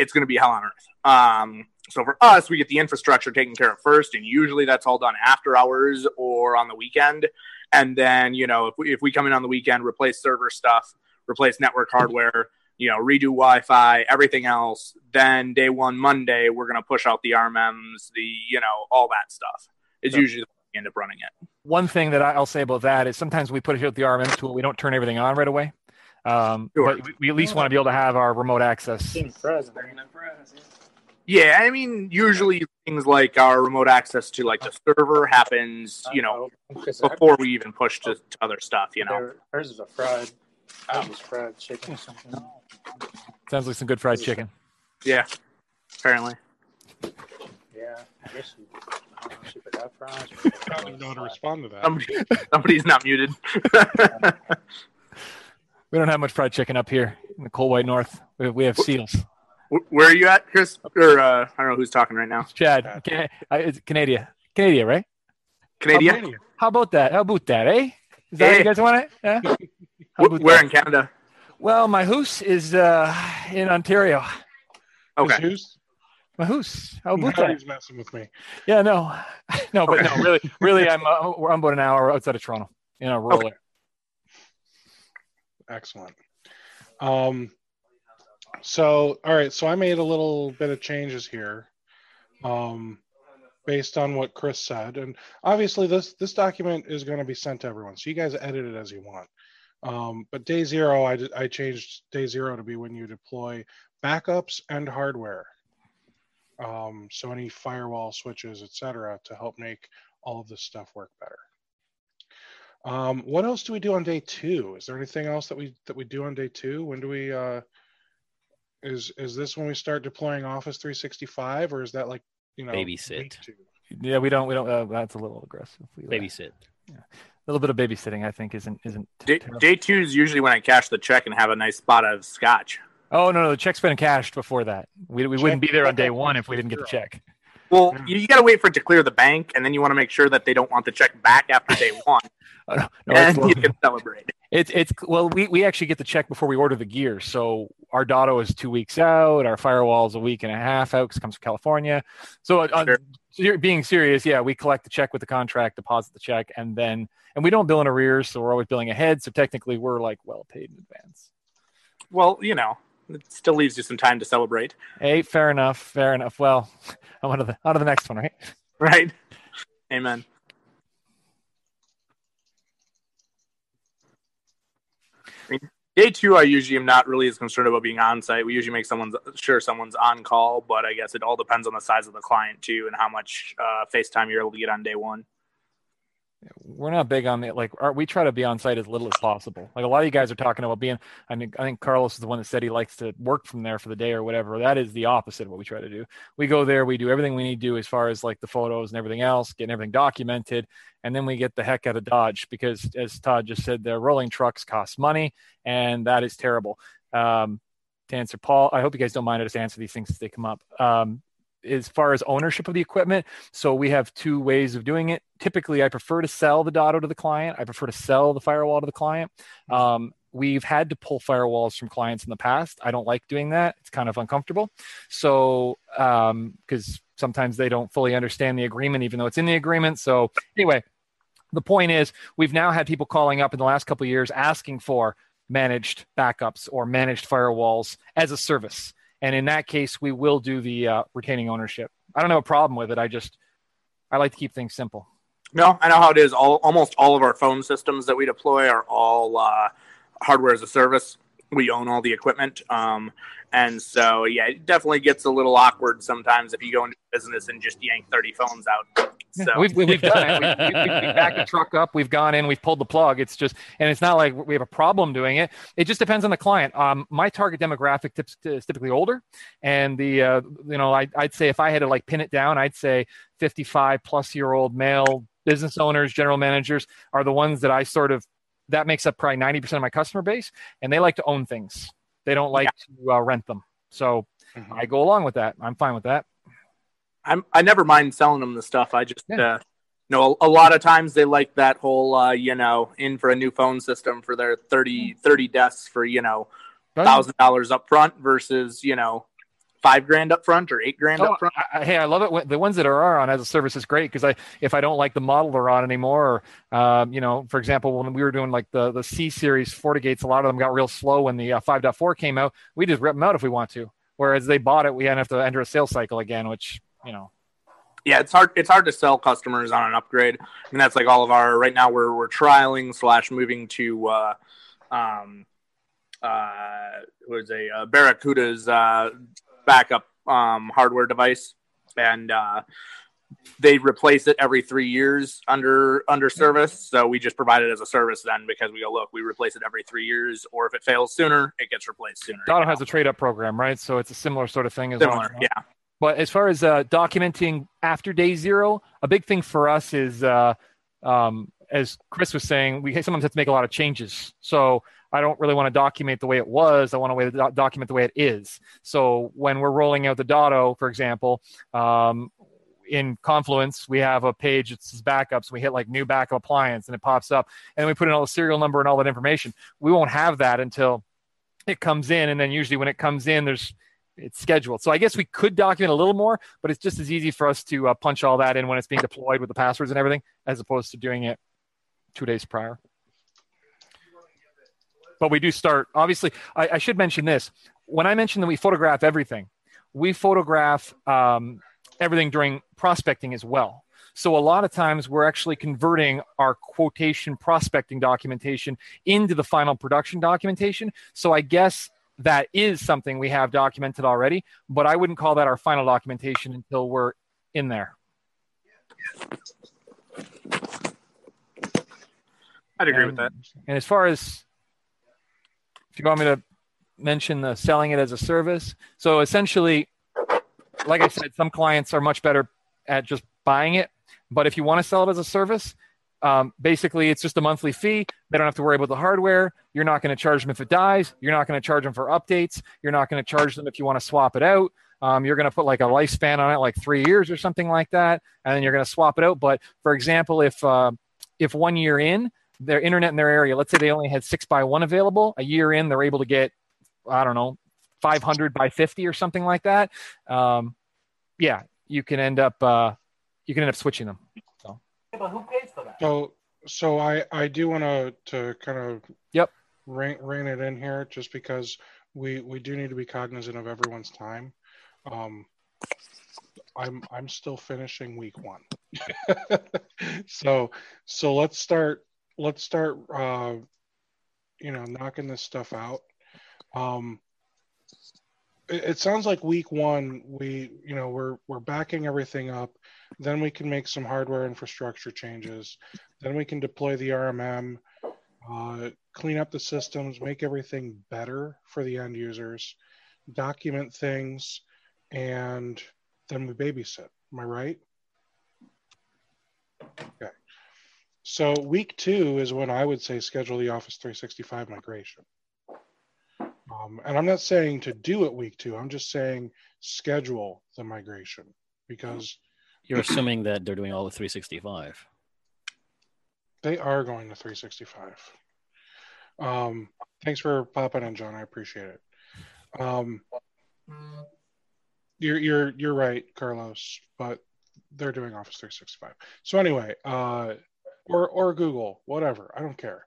it's going to be hell on earth. Um, so for us, we get the infrastructure taken care of first, and usually that's all done after hours or on the weekend. And then, you know, if we, if we come in on the weekend, replace server stuff, replace network hardware, you know, redo Wi-Fi, everything else. Then day one, Monday, we're going to push out the RMMs, the you know, all that stuff. Is usually end up running it. One thing that I'll say about that is sometimes we put it here with the RMM tool, we don't turn everything on right away. Um, sure. But we, we, at least want to be able to have our remote access. Yeah, I mean, usually things like our remote access to like the server happens, you know, before we even push to, to other stuff. You know, hers is a fried, hers is fried chicken. Something. Sounds like some good fried chicken. Yeah, apparently. Yeah, I guess you. I don't know, she could have fries. I don't know how to respond to that. Somebody, somebody's not muted. we don't have much fried chicken up here in the cold white north. We have, we have seals. Where are you at, Chris? Or uh, I don't know who's talking right now. It's Chad. Can, uh, it's Canada. Canada, right? Canada. How, how about that? How about that, eh? Is that Hey. you guys want it? Yeah. Where that? in Canada? Well, my hoose is uh, in Ontario. Okay. Who's? My hoose. How about Now that? he's messing with me. Yeah, no, no, but Okay. no, really, really, I'm uh, I'm about an hour outside of Toronto in a rural Okay. area. Excellent. Um, so, all right. So I made a little bit of changes here, um, based on what Chris said, and obviously this this document is going to be sent to everyone. So you guys edit it as you want. Um, but day zero, I I changed day zero to be when you deploy backups and hardware. Um, so any firewall switches, etc., to help make all of this stuff work better. Um, what else do we do on day two? Is there anything else that we that we do on day two? When do we? Uh, is is this when we start deploying Office 365, or is that like you know Babysit. Yeah, we don't, we don't. Uh, that's a little aggressive. We, Babysit. A little bit of babysitting, I think, isn't isn't. Day, terrible. day two is usually when I cash the check and have a nice spot of scotch. Oh no, no, the check's been cashed before that. We, we wouldn't be there on day one if we didn't get the check. Well, Yeah. you, you got to wait for it to clear the bank, and then you want to make sure that they don't want the check back after day one, Oh, no, and you can celebrate. it's it's well, we, we actually get the check before we order the gear. So our Datto is two weeks out. Our firewall is a week and a half out because it comes from California. So uh, Sure. so being serious, yeah, we collect the check with the contract, deposit the check, and then and we don't bill in arrears, so we're always billing ahead. So technically, we're like well paid in advance. Well, you know, it still leaves you some time to celebrate, Hey, fair enough, fair enough. Well, I'm on to the on to the next one, right? right? Amen. I mean, day two, I usually am not really as concerned about being on site. We usually make someone's sure someone's on call, but I guess it all depends on the size of the client too and how much uh, FaceTime you're able to get on day one. We're not big on it. Like we try to be on site as little as possible. Like a lot of you guys are talking about being. I mean, I think Carlos is the one that said he likes to work from there for the day or whatever. That is the opposite of what we try to do. We go there, we do everything we need to do as far as like the photos and everything else, getting everything documented, and then we get the heck out of Dodge because, as Todd just said, the rolling trucks cost money, and that is terrible. Um, to answer Paul, I hope you guys don't mind. I just answer these things as they come up. Um, as far as ownership of the equipment, so we have two ways of doing it. Typically, I prefer to sell the Datto to the client. I prefer to sell the firewall to the client. Um, we've had to pull firewalls from clients in the past. I don't like doing that. It's kind of uncomfortable. So, because sometimes they don't fully understand the agreement, even though it's in the agreement. So, anyway, the point is, we've now had people calling up in the last couple of years asking for managed backups or managed firewalls as a service. And in that case, we will do the uh, retaining ownership. I don't have a problem with it. I just I like to keep things simple. No, I know how it is. All almost all of our phone systems that we deploy are all uh, hardware as a service. We own all the equipment, um, and so yeah, it definitely gets a little awkward sometimes if you go into business and just yank thirty phones out. So we've, we've done it. We've, we've, we've backed the truck up. We've gone in. We've pulled the plug. It's just, and it's not like we have a problem doing it. It just depends on the client. Um, my target demographic is typically older, and the uh, you know I, I'd say if I had to like pin it down, I'd say 55 plus year old male business owners, general managers are the ones that I sort of that makes up probably 90% of my customer base, and they like to own things. They don't like yeah. to uh, rent them. So mm-hmm. I go along with that. I'm fine with that. I'm I never mind selling them the stuff. I just yeah. uh, know a, lot of times they like that whole uh, you know in for a new phone system for their 30 30 desks for you know thousand dollars up front versus you know five grand up front or eight grand oh, up front. I, hey, I love it. The ones that are on as a service is great because I, if I don't like the model they're on anymore, or, um, you know, for example, when we were doing like the, the C series FortiGates, a lot of them got real slow when the uh, 5.4 came out. We just rip them out if we want to. Whereas they bought it, we have to enter a sales cycle again, which you know. Yeah it's hard it's hard to sell customers on an upgrade. I mean that's like all of our right now we're we're trialing slash moving to uh um uh was a uh, barracuda's uh backup um hardware device. And uh they replace it every three years under under service. So we just provide it as a service then because we go look we replace it every three years. Or if it fails sooner it gets replaced sooner. Datto has a trade up program right? So it's a similar sort of thing as similar, well yeah but as far as uh, documenting after day zero, a big thing for us is, uh, um, as Chris was saying, we sometimes have to make a lot of changes. So I don't really want to document the way it was. I want to do- document the way it is. So when we're rolling out the Datto, for example, um, in Confluence, we have a page that says backups. We hit like new backup appliance and it pops up. And we put in all the serial number and all that information. We won't have that until it comes in. And then usually when it comes in, there's it's scheduled. So I guess we could document a little more, but it's just as easy for us to uh, punch all that in when it's being deployed with the passwords and everything, as opposed to doing it two days prior. But we do start. Obviously, I, I should mention this. When I mentioned that we photograph everything, we photograph um, everything during prospecting as well. So a lot of times we're actually converting our quotation prospecting documentation into the final production documentation. So I guess that is something we have documented already, but I wouldn't call that our final documentation until we're in there. I'd agree and, with that. And as far as if you want me to mention the selling it as a service, so essentially, like I said, some clients are much better at just buying it, but if you want to sell it as a service, um, basically, it's just a monthly fee. They don't have to worry about the hardware. You're not going to charge them if it dies. You're not going to charge them for updates. You're not going to charge them if you want to swap it out. Um, you're going to put like a lifespan on it, like three years or something like that, and then you're going to swap it out. But for example, if uh, if one year in their internet in their area, let's say they only had six by one available, a year in they're able to get, I don't know, 500 by 50 or something like that. Um, yeah, you can end up uh, you can end up switching them. So. but who pays? So so I I do want to to kind of yep rein, rein it in here just because we we do need to be cognizant of everyone's time. Um, I'm I'm still finishing week one, so so let's start let's start uh, you know knocking this stuff out. Um, it, it sounds like week one we you know we're we're backing everything up then we can make some hardware infrastructure changes. Then we can deploy the RMM, uh, clean up the systems, make everything better for the end users, document things, and then we babysit. Am I right? Okay. So week two is when I would say schedule the Office 365 migration. Um, and I'm not saying to do it week two. I'm just saying schedule the migration because you're assuming that they're doing all the 365. They are going to 365. Um, thanks for popping in, John. I appreciate it. Um, you're you're you're right, Carlos, but they're doing Office 365. So anyway, uh, or or Google, whatever. I don't care.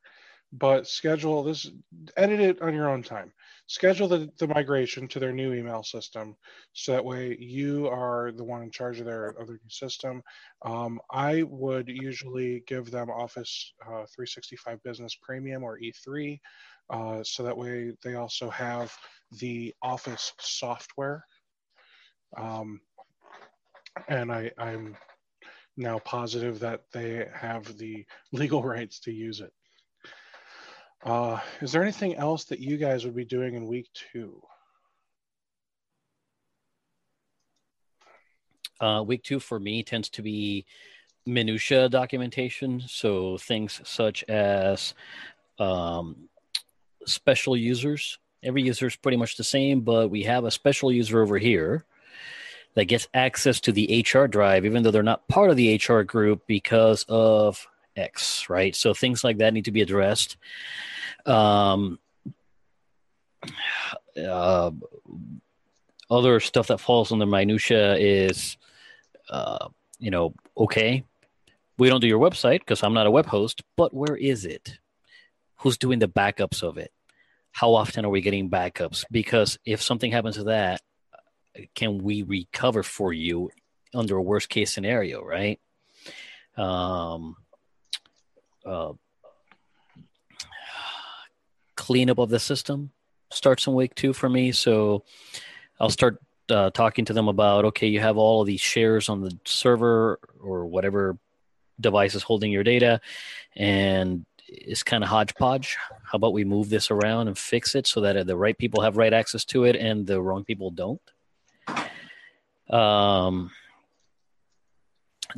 But schedule this, edit it on your own time. Schedule the, the migration to their new email system, so that way you are the one in charge of their of their new system. Um, I would usually give them Office uh, 365 Business Premium or E3, uh, so that way they also have the Office software. Um, and I, I'm now positive that they have the legal rights to use it. Uh, is there anything else that you guys would be doing in week two? Uh, week two for me tends to be minutia documentation. So things such as um, special users. Every user is pretty much the same, but we have a special user over here that gets access to the HR drive, even though they're not part of the HR group because of X, right? So things like that need to be addressed. Um, uh, other stuff that falls under minutia is, uh, you know, okay, we don't do your website because I'm not a web host, but where is it? Who's doing the backups of it? How often are we getting backups? Because if something happens to that, can we recover for you under a worst case scenario, right? Um, uh, cleanup of the system starts in week two for me. So I'll start uh, talking to them about okay, you have all of these shares on the server or whatever device is holding your data, and it's kind of hodgepodge. How about we move this around and fix it so that the right people have right access to it and the wrong people don't? Um,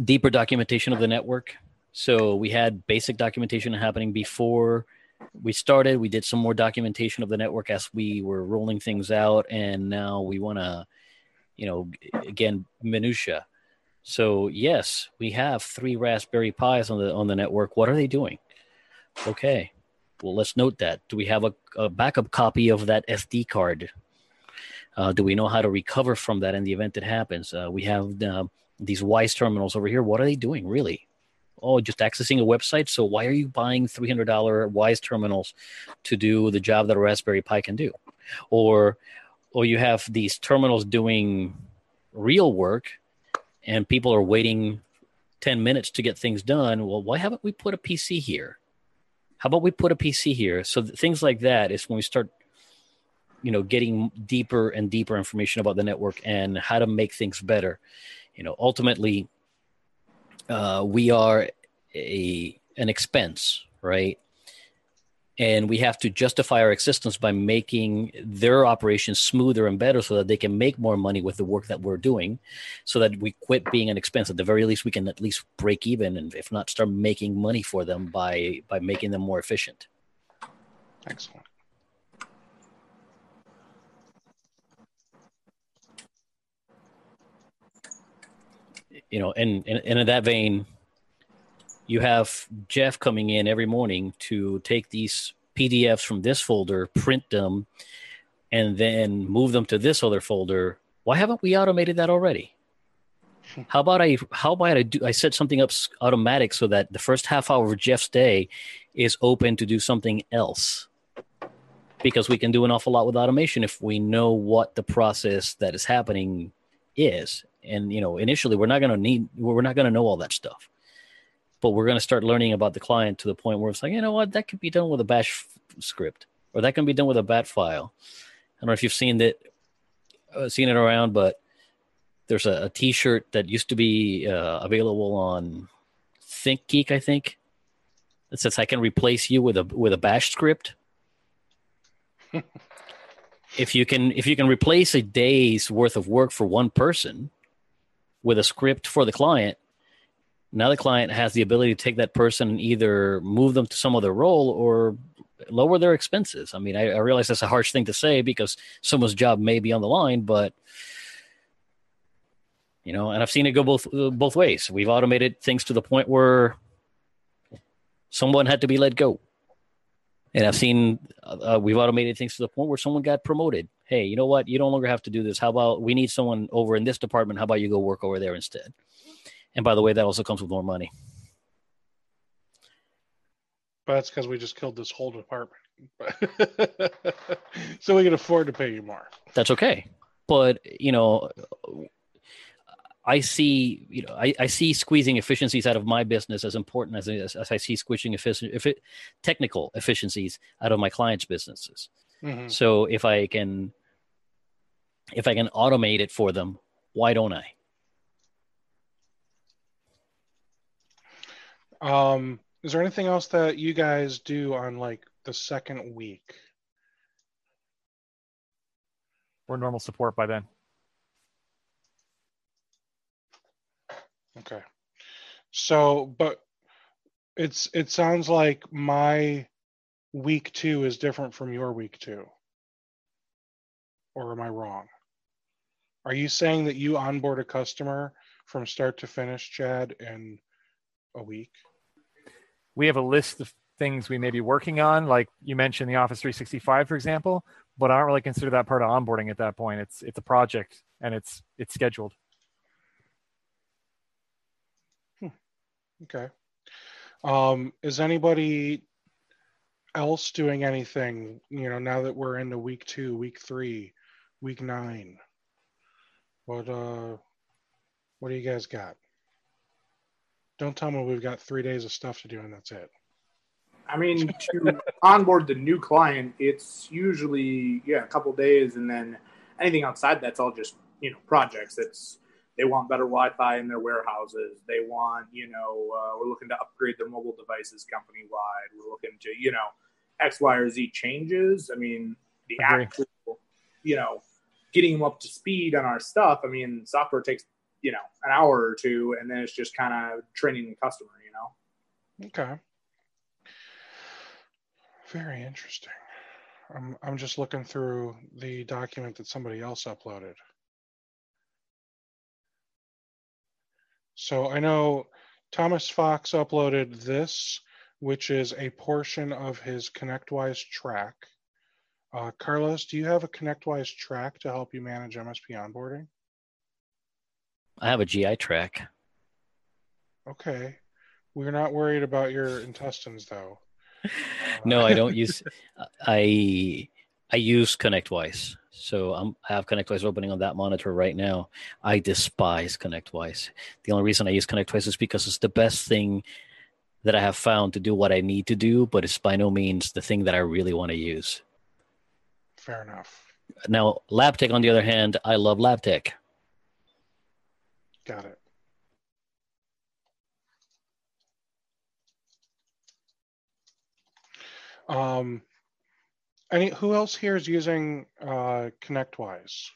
deeper documentation of the network. So we had basic documentation happening before we started. We did some more documentation of the network as we were rolling things out, and now we want to, you know, again minutia. So yes, we have three Raspberry Pis on the on the network. What are they doing? Okay, well let's note that. Do we have a, a backup copy of that SD card uh, do we know how to recover from that in the event it happens? Uh, we have uh, these Wyse terminals over here. What are they doing, really? Oh, just accessing a website. So why are you buying three hundred dollar Wyse terminals to do the job that a Raspberry Pi can do? Or, or you have these terminals doing real work, and people are waiting ten minutes to get things done. Well, why haven't we put a PC here? How about we put a PC here? So th- things like that is when we start you know getting deeper and deeper information about the network and how to make things better you know ultimately uh, we are a an expense right? And we have to justify our existence by making their operations smoother and better so that they can make more money with the work that we're doing so that we quit being an expense. At the very least we can at least break even and if not start making money for them by by making them more efficient. Excellent you know, and, and, and in that vein, you have Jeff coming in every morning to take these PDFs from this folder, print them, and then move them to this other folder. Why haven't we automated that already? How about I how about I do I set something up automatic so that the first half hour of Jeff's day is open to do something else? Because we can do an awful lot with automation if we know what the process that is happening is and you know initially we're not going to need we're not going to know all that stuff. But we're going to start learning about the client to the point where it's like you know what? That could be done with a bash f- script or that can be done with a bat file. I don't know if you've seen it uh, seen it around but there's a a t-shirt that used to be uh, available on ThinkGeek i think that says i can replace you with a with a bash script. If you can if you can replace a day's worth of work for one person with a script for the client now the client has the ability to take that person and either move them to some other role or lower their expenses. I mean I, I realize that's a harsh thing to say because someone's job may be on the line but you know and i've seen it go both uh, both ways. We've automated things to the point where someone had to be let go. And I've seen uh, uh, we've automated things to the point where someone got promoted. Hey, you know what? You no longer have to do this. How about we need someone over in this department? How about you go work over there instead? And by the way, that also comes with more money. but that's because we just killed this whole department. so we can afford to pay you more. That's okay. But you know, I see, you know, I, I see squeezing efficiencies out of my business as important as, as, as I see squishing efficient, if it, technical efficiencies out of my clients' businesses. Mm-hmm. So if I can, if I can automate it for them, why don't I? Um, is there anything else that you guys do on like the second week? We're normal support by then. Okay. So, but it's it sounds like my week two is different from your week two. Or am I wrong? Are you saying that you onboard a customer from start to finish, Chad, in a week? We have a list of things we may be working on, like you mentioned the Office 365, for example, but I don't really consider that part of onboarding at that point. It's it's a project and it's it's scheduled. Okay. Um, is anybody else doing anything, you know, now that we're into week two, week three, week nine? What uh what do you guys got? Don't tell me we've got three days of stuff to do and that's it. I mean, to onboard the new client, it's usually yeah a couple days, and then anything outside that's all just you know projects. It's they want better Wi-Fi in their warehouses. They want, you know, uh, we're looking to upgrade their mobile devices company wide. We're looking to, you know, X, Y, or Z changes. I mean, the actual, you know, getting them up to speed on our stuff. I mean, software takes, you know, an hour or two, and then it's just kind of training the customer. You know. Okay. Very interesting. I'm I'm just looking through the document that somebody else uploaded. So I know Thomas Fox uploaded this, which is a portion of his ConnectWise track. Uh, Carlos, do you have a ConnectWise track to help you manage MSP onboarding? I have a GI track. Okay. We're not worried about your intestines, though. no, I don't use. I I use ConnectWise. So I'm, I have ConnectWise opening on that monitor right now. I despise ConnectWise. The only reason I use ConnectWise is because it's the best thing that I have found to do what I need to do, but it's by no means the thing that I really want to use. Fair enough. Now, LabTech, on the other hand, I love LabTech. Got it. Um, any who else here is using uh, ConnectWise?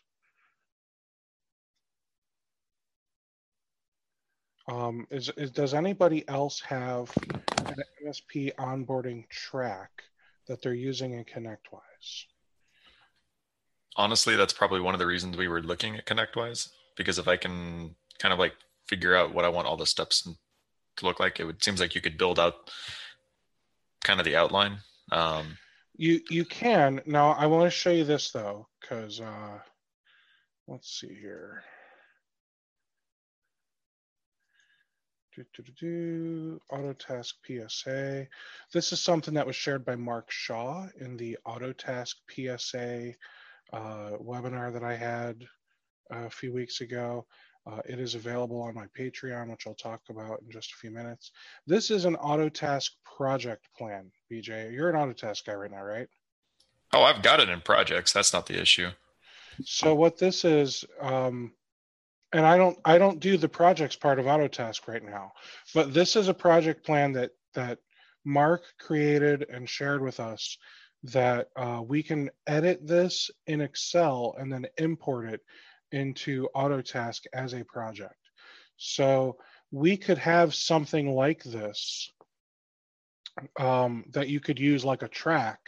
Um, is, is does anybody else have an MSP onboarding track that they're using in ConnectWise? Honestly, that's probably one of the reasons we were looking at ConnectWise because if I can kind of like figure out what I want all the steps to look like, it would seems like you could build out kind of the outline. Um, you you can now. I want to show you this though, because uh, let's see here. Do, do, do, do, Autotask PSA. This is something that was shared by Mark Shaw in the Autotask PSA uh, webinar that I had a few weeks ago. Uh, it is available on my Patreon, which I'll talk about in just a few minutes. This is an Autotask project plan, BJ. You're an Autotask guy right now, right? Oh, I've got it in projects. That's not the issue. So what this is, um, and I don't, I don't do the projects part of Autotask right now, but this is a project plan that that Mark created and shared with us that uh, we can edit this in Excel and then import it into Autotask as a project. So we could have something like this um, that you could use like a track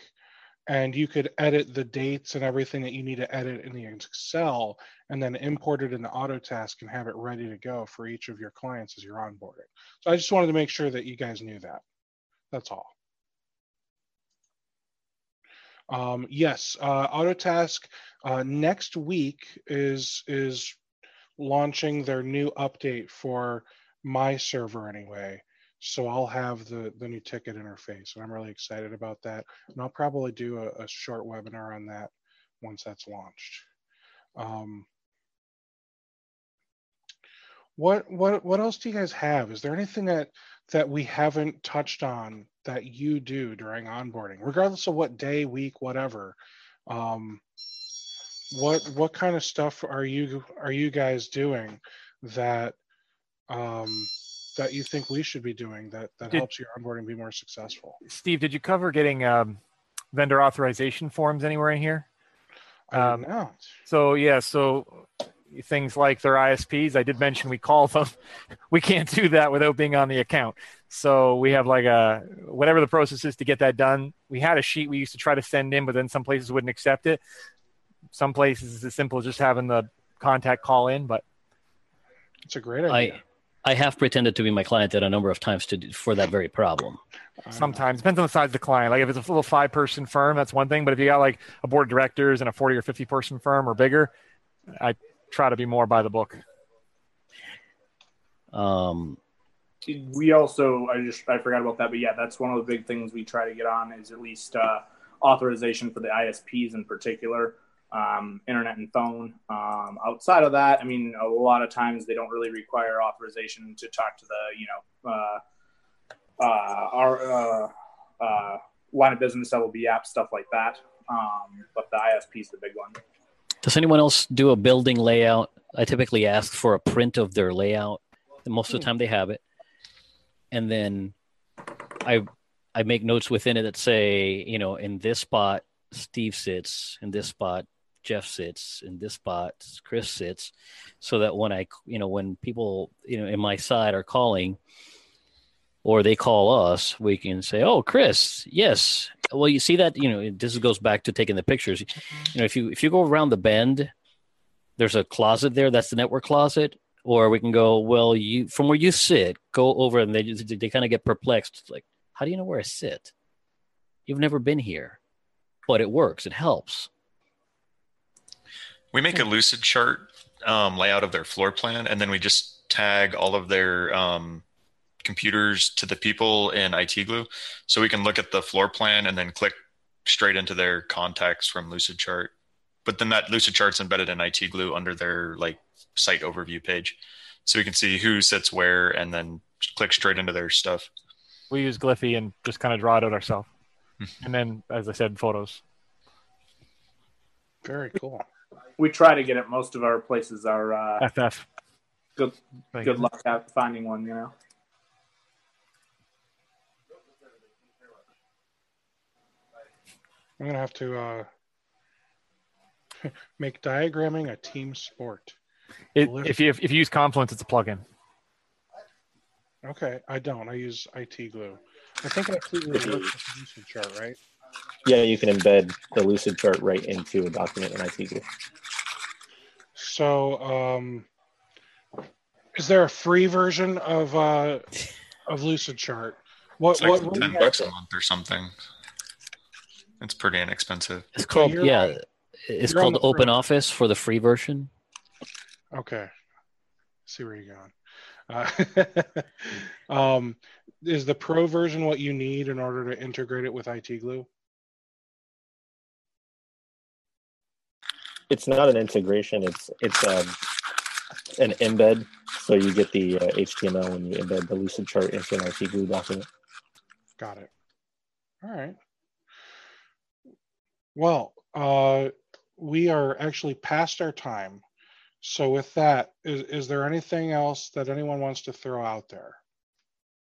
and you could edit the dates and everything that you need to edit in the Excel and then import it into Autotask and have it ready to go for each of your clients as you're onboarding. So I just wanted to make sure that you guys knew that. That's all. Um, yes, uh, Autotask uh, next week is is launching their new update for my server anyway. So I'll have the the new ticket interface, and I'm really excited about that. And I'll probably do a, a short webinar on that once that's launched. Um, what what what else do you guys have? Is there anything that that we haven't touched on that you do during onboarding, regardless of what day, week, whatever? Um, what what kind of stuff are you are you guys doing that um, that you think we should be doing that that Did- helps your onboarding be more successful? Steve, did you cover getting um, vendor authorization forms anywhere in here? Um. So yeah, so things like their ISPs, I did mention we call them. We can't do that without being on the account. So we have like a whatever the process is to get that done. We had a sheet we used to try to send in, but then some places wouldn't accept it. Some places it's as simple as just having the contact call in, but It's a great idea. I I have pretended to be my client at a number of times to do- for that very problem. Sometimes depends on the size of the client. Like if it's a little five person firm, that's one thing. But if you got like a board of directors and a 40 or 50 person firm or bigger, I try to be more by the book. Um, we also I just I forgot about that, but yeah, that's one of the big things we try to get on is at least uh, authorization for the ISPs in particular, um, internet and phone. Um, outside of that, I mean, a lot of times they don't really require authorization to talk to the you know uh, uh, our uh, uh, line of business LOB app stuff like that. Um, but the ISP is the big one. Does anyone else do a building layout? I typically ask for a print of their layout. and Most of the hmm. time they have it, and then I I make notes within it that say, you know, in this spot Steve sits, in this spot Jeff sits, in this spot Chris sits, so that when I, you know, when people, you know, in my side are calling, or they call us, we can say, "Oh, Chris, yes." Well, you see that, you know, this goes back to taking the pictures. You know, if you if you go around the bend, there's a closet there. That's the network closet. Or we can go, well, you from where you sit, go over, and they they kind of get perplexed. It's like, how do you know where I sit? You've never been here, but it works. It helps. We make a lucid chart um, layout of their floor plan, and then we just tag all of their um, computers to the people in IT Glue, so we can look at the floor plan and then click straight into their contacts from Lucid Chart. But then that Lucid Chart's embedded in IT Glue under their like site overview page, so we can see who sits where, and then click straight into their stuff. We use Gliffy and just kind of draw it out ourselves. and then, as I said, photos. Very cool. We try to get it. Most of our places are uh, FF. good. Thank Good you. luck at finding one. You know. I'm gonna have to uh, make diagramming a team sport. It, if you if you use Confluence, it's a plugin. Okay, I don't. I use IT Glue. I think IT Glue works with the Lucid chart, right? Yeah, you can embed the lucid chart right into a document in IT Glue. So, um, is there a free version of uh, of Lucid Chart? What It's like what, what do you ten guys- bucks a month or something. It's pretty inexpensive. It's called you're yeah. on- it's you're called Open front. Office for the free version. Okay. see where you're going. Uh, um, is the pro version what you need in order to integrate it with IT Glue? It's not an integration. It's it's um, an embed. So you get the uh, HTML when you embed the lucid chart into an IT Glue document. Got it. All right. Well, uh, we are actually past our time. So with that, is, is there anything else that anyone wants to throw out there?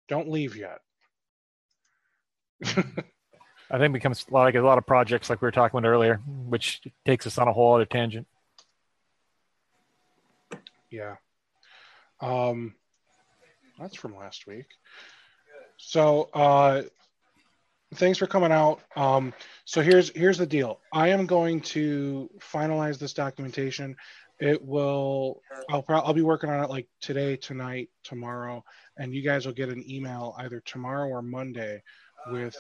Don't leave yet. I think it becomes like a lot of projects, like we were talking about earlier, which takes us on a whole other tangent. Yeah. Um, that's from last week. So, uh, thanks for coming out. Um, so here's here's the deal. I am going to finalize this documentation. It will. I'll I'll be working on it like today, tonight, tomorrow, and you guys will get an email either tomorrow or Monday with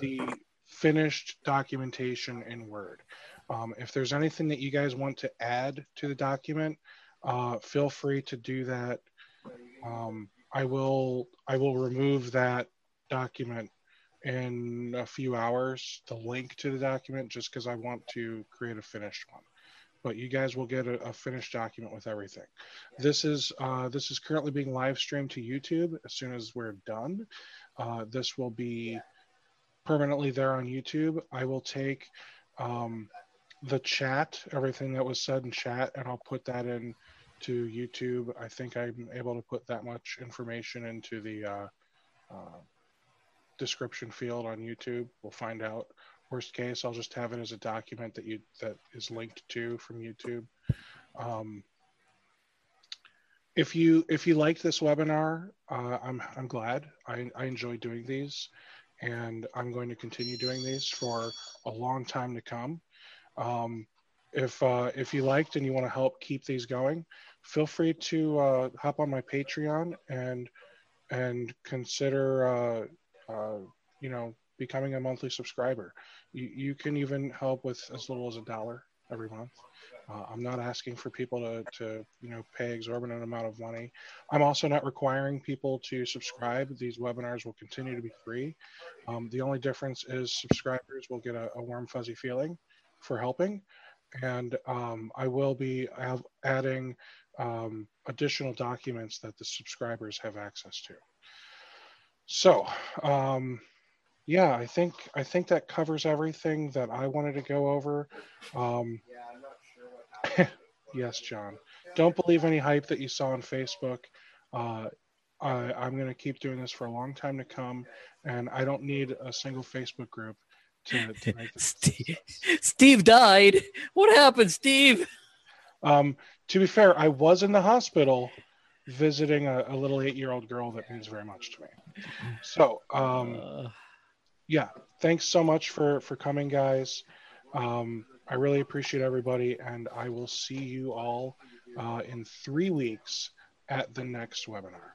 the finished documentation in Word. Um, if there's anything that you guys want to add to the document, uh, feel free to do that um, I will I will remove that document in a few hours, the link to the document, just because I want to create a finished one. But you guys will get a, a finished document with everything. This is uh, this is currently being live streamed to YouTube. As soon as we're done, uh, this will be permanently there on YouTube. I will take um, the chat, everything that was said in chat, and I'll put that in to YouTube. I think I'm able to put that much information into the uh, uh, description field on YouTube. We'll find out. Worst case, I'll just have it as a document that you that is linked to from YouTube. Um, if you if you liked this webinar, uh, I'm I'm glad. I I enjoy doing these, and I'm going to continue doing these for a long time to come. Um, if uh, if you liked and you want to help keep these going, feel free to uh, hop on my Patreon and and consider uh, you know becoming a monthly subscriber. You, you can even help with as little as a dollar every month. Uh, I'm not asking for people to, to you know pay exorbitant amount of money. I'm also not requiring people to subscribe. These webinars will continue to be free. Um, the only difference is subscribers will get a, a warm fuzzy feeling for helping, and um, I will be adding um, additional documents that the subscribers have access to. So, um, yeah, I think I think that covers everything that I wanted to go over. Um, yeah, I'm not sure what yes, John. Don't believe any hype that you saw on Facebook. Uh, I, I'm going to keep doing this for a long time to come, and I don't need a single Facebook group to, to make this. Steve, Steve died. What happened, Steve? Um, to be fair, I was in the hospital visiting a, a little eight-year-old girl that means very much to me. So, um, uh... yeah, thanks so much for for coming, guys. Um, I really appreciate everybody, and I will see you all uh, in three weeks at the next webinar.